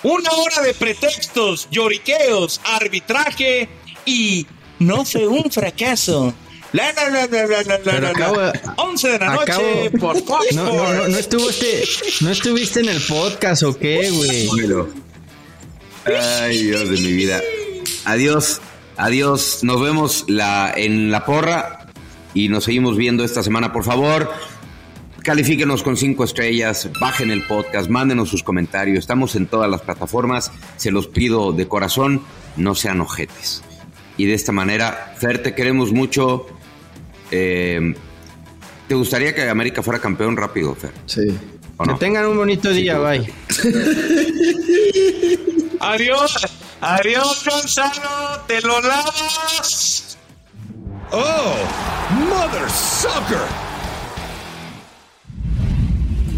Una hora de pretextos, lloriqueos, arbitraje y no fue un fracaso. La, la, la, la, la, la, Pero la, acabo, la. 11 de la noche acabo- por Fox No, no, no, no estuviste, no estuviste en el podcast o qué, güey. Ay, Dios de mi vida. Adiós, adiós. Nos vemos la, en la porra y nos seguimos viendo esta semana. Por favor, califíquenos con cinco estrellas, bajen el podcast, mándenos sus comentarios. Estamos en todas las plataformas. Se los pido de corazón, no sean ojetes. Y de esta manera, Fer, te queremos mucho. Eh, ¿Te gustaría que América fuera campeón rápido, Fer? Sí. ¿O Que tengan un bonito día, bye. Adiós, adiós, Gonzalo. Te lo lavas. Oh, Mother Sucker!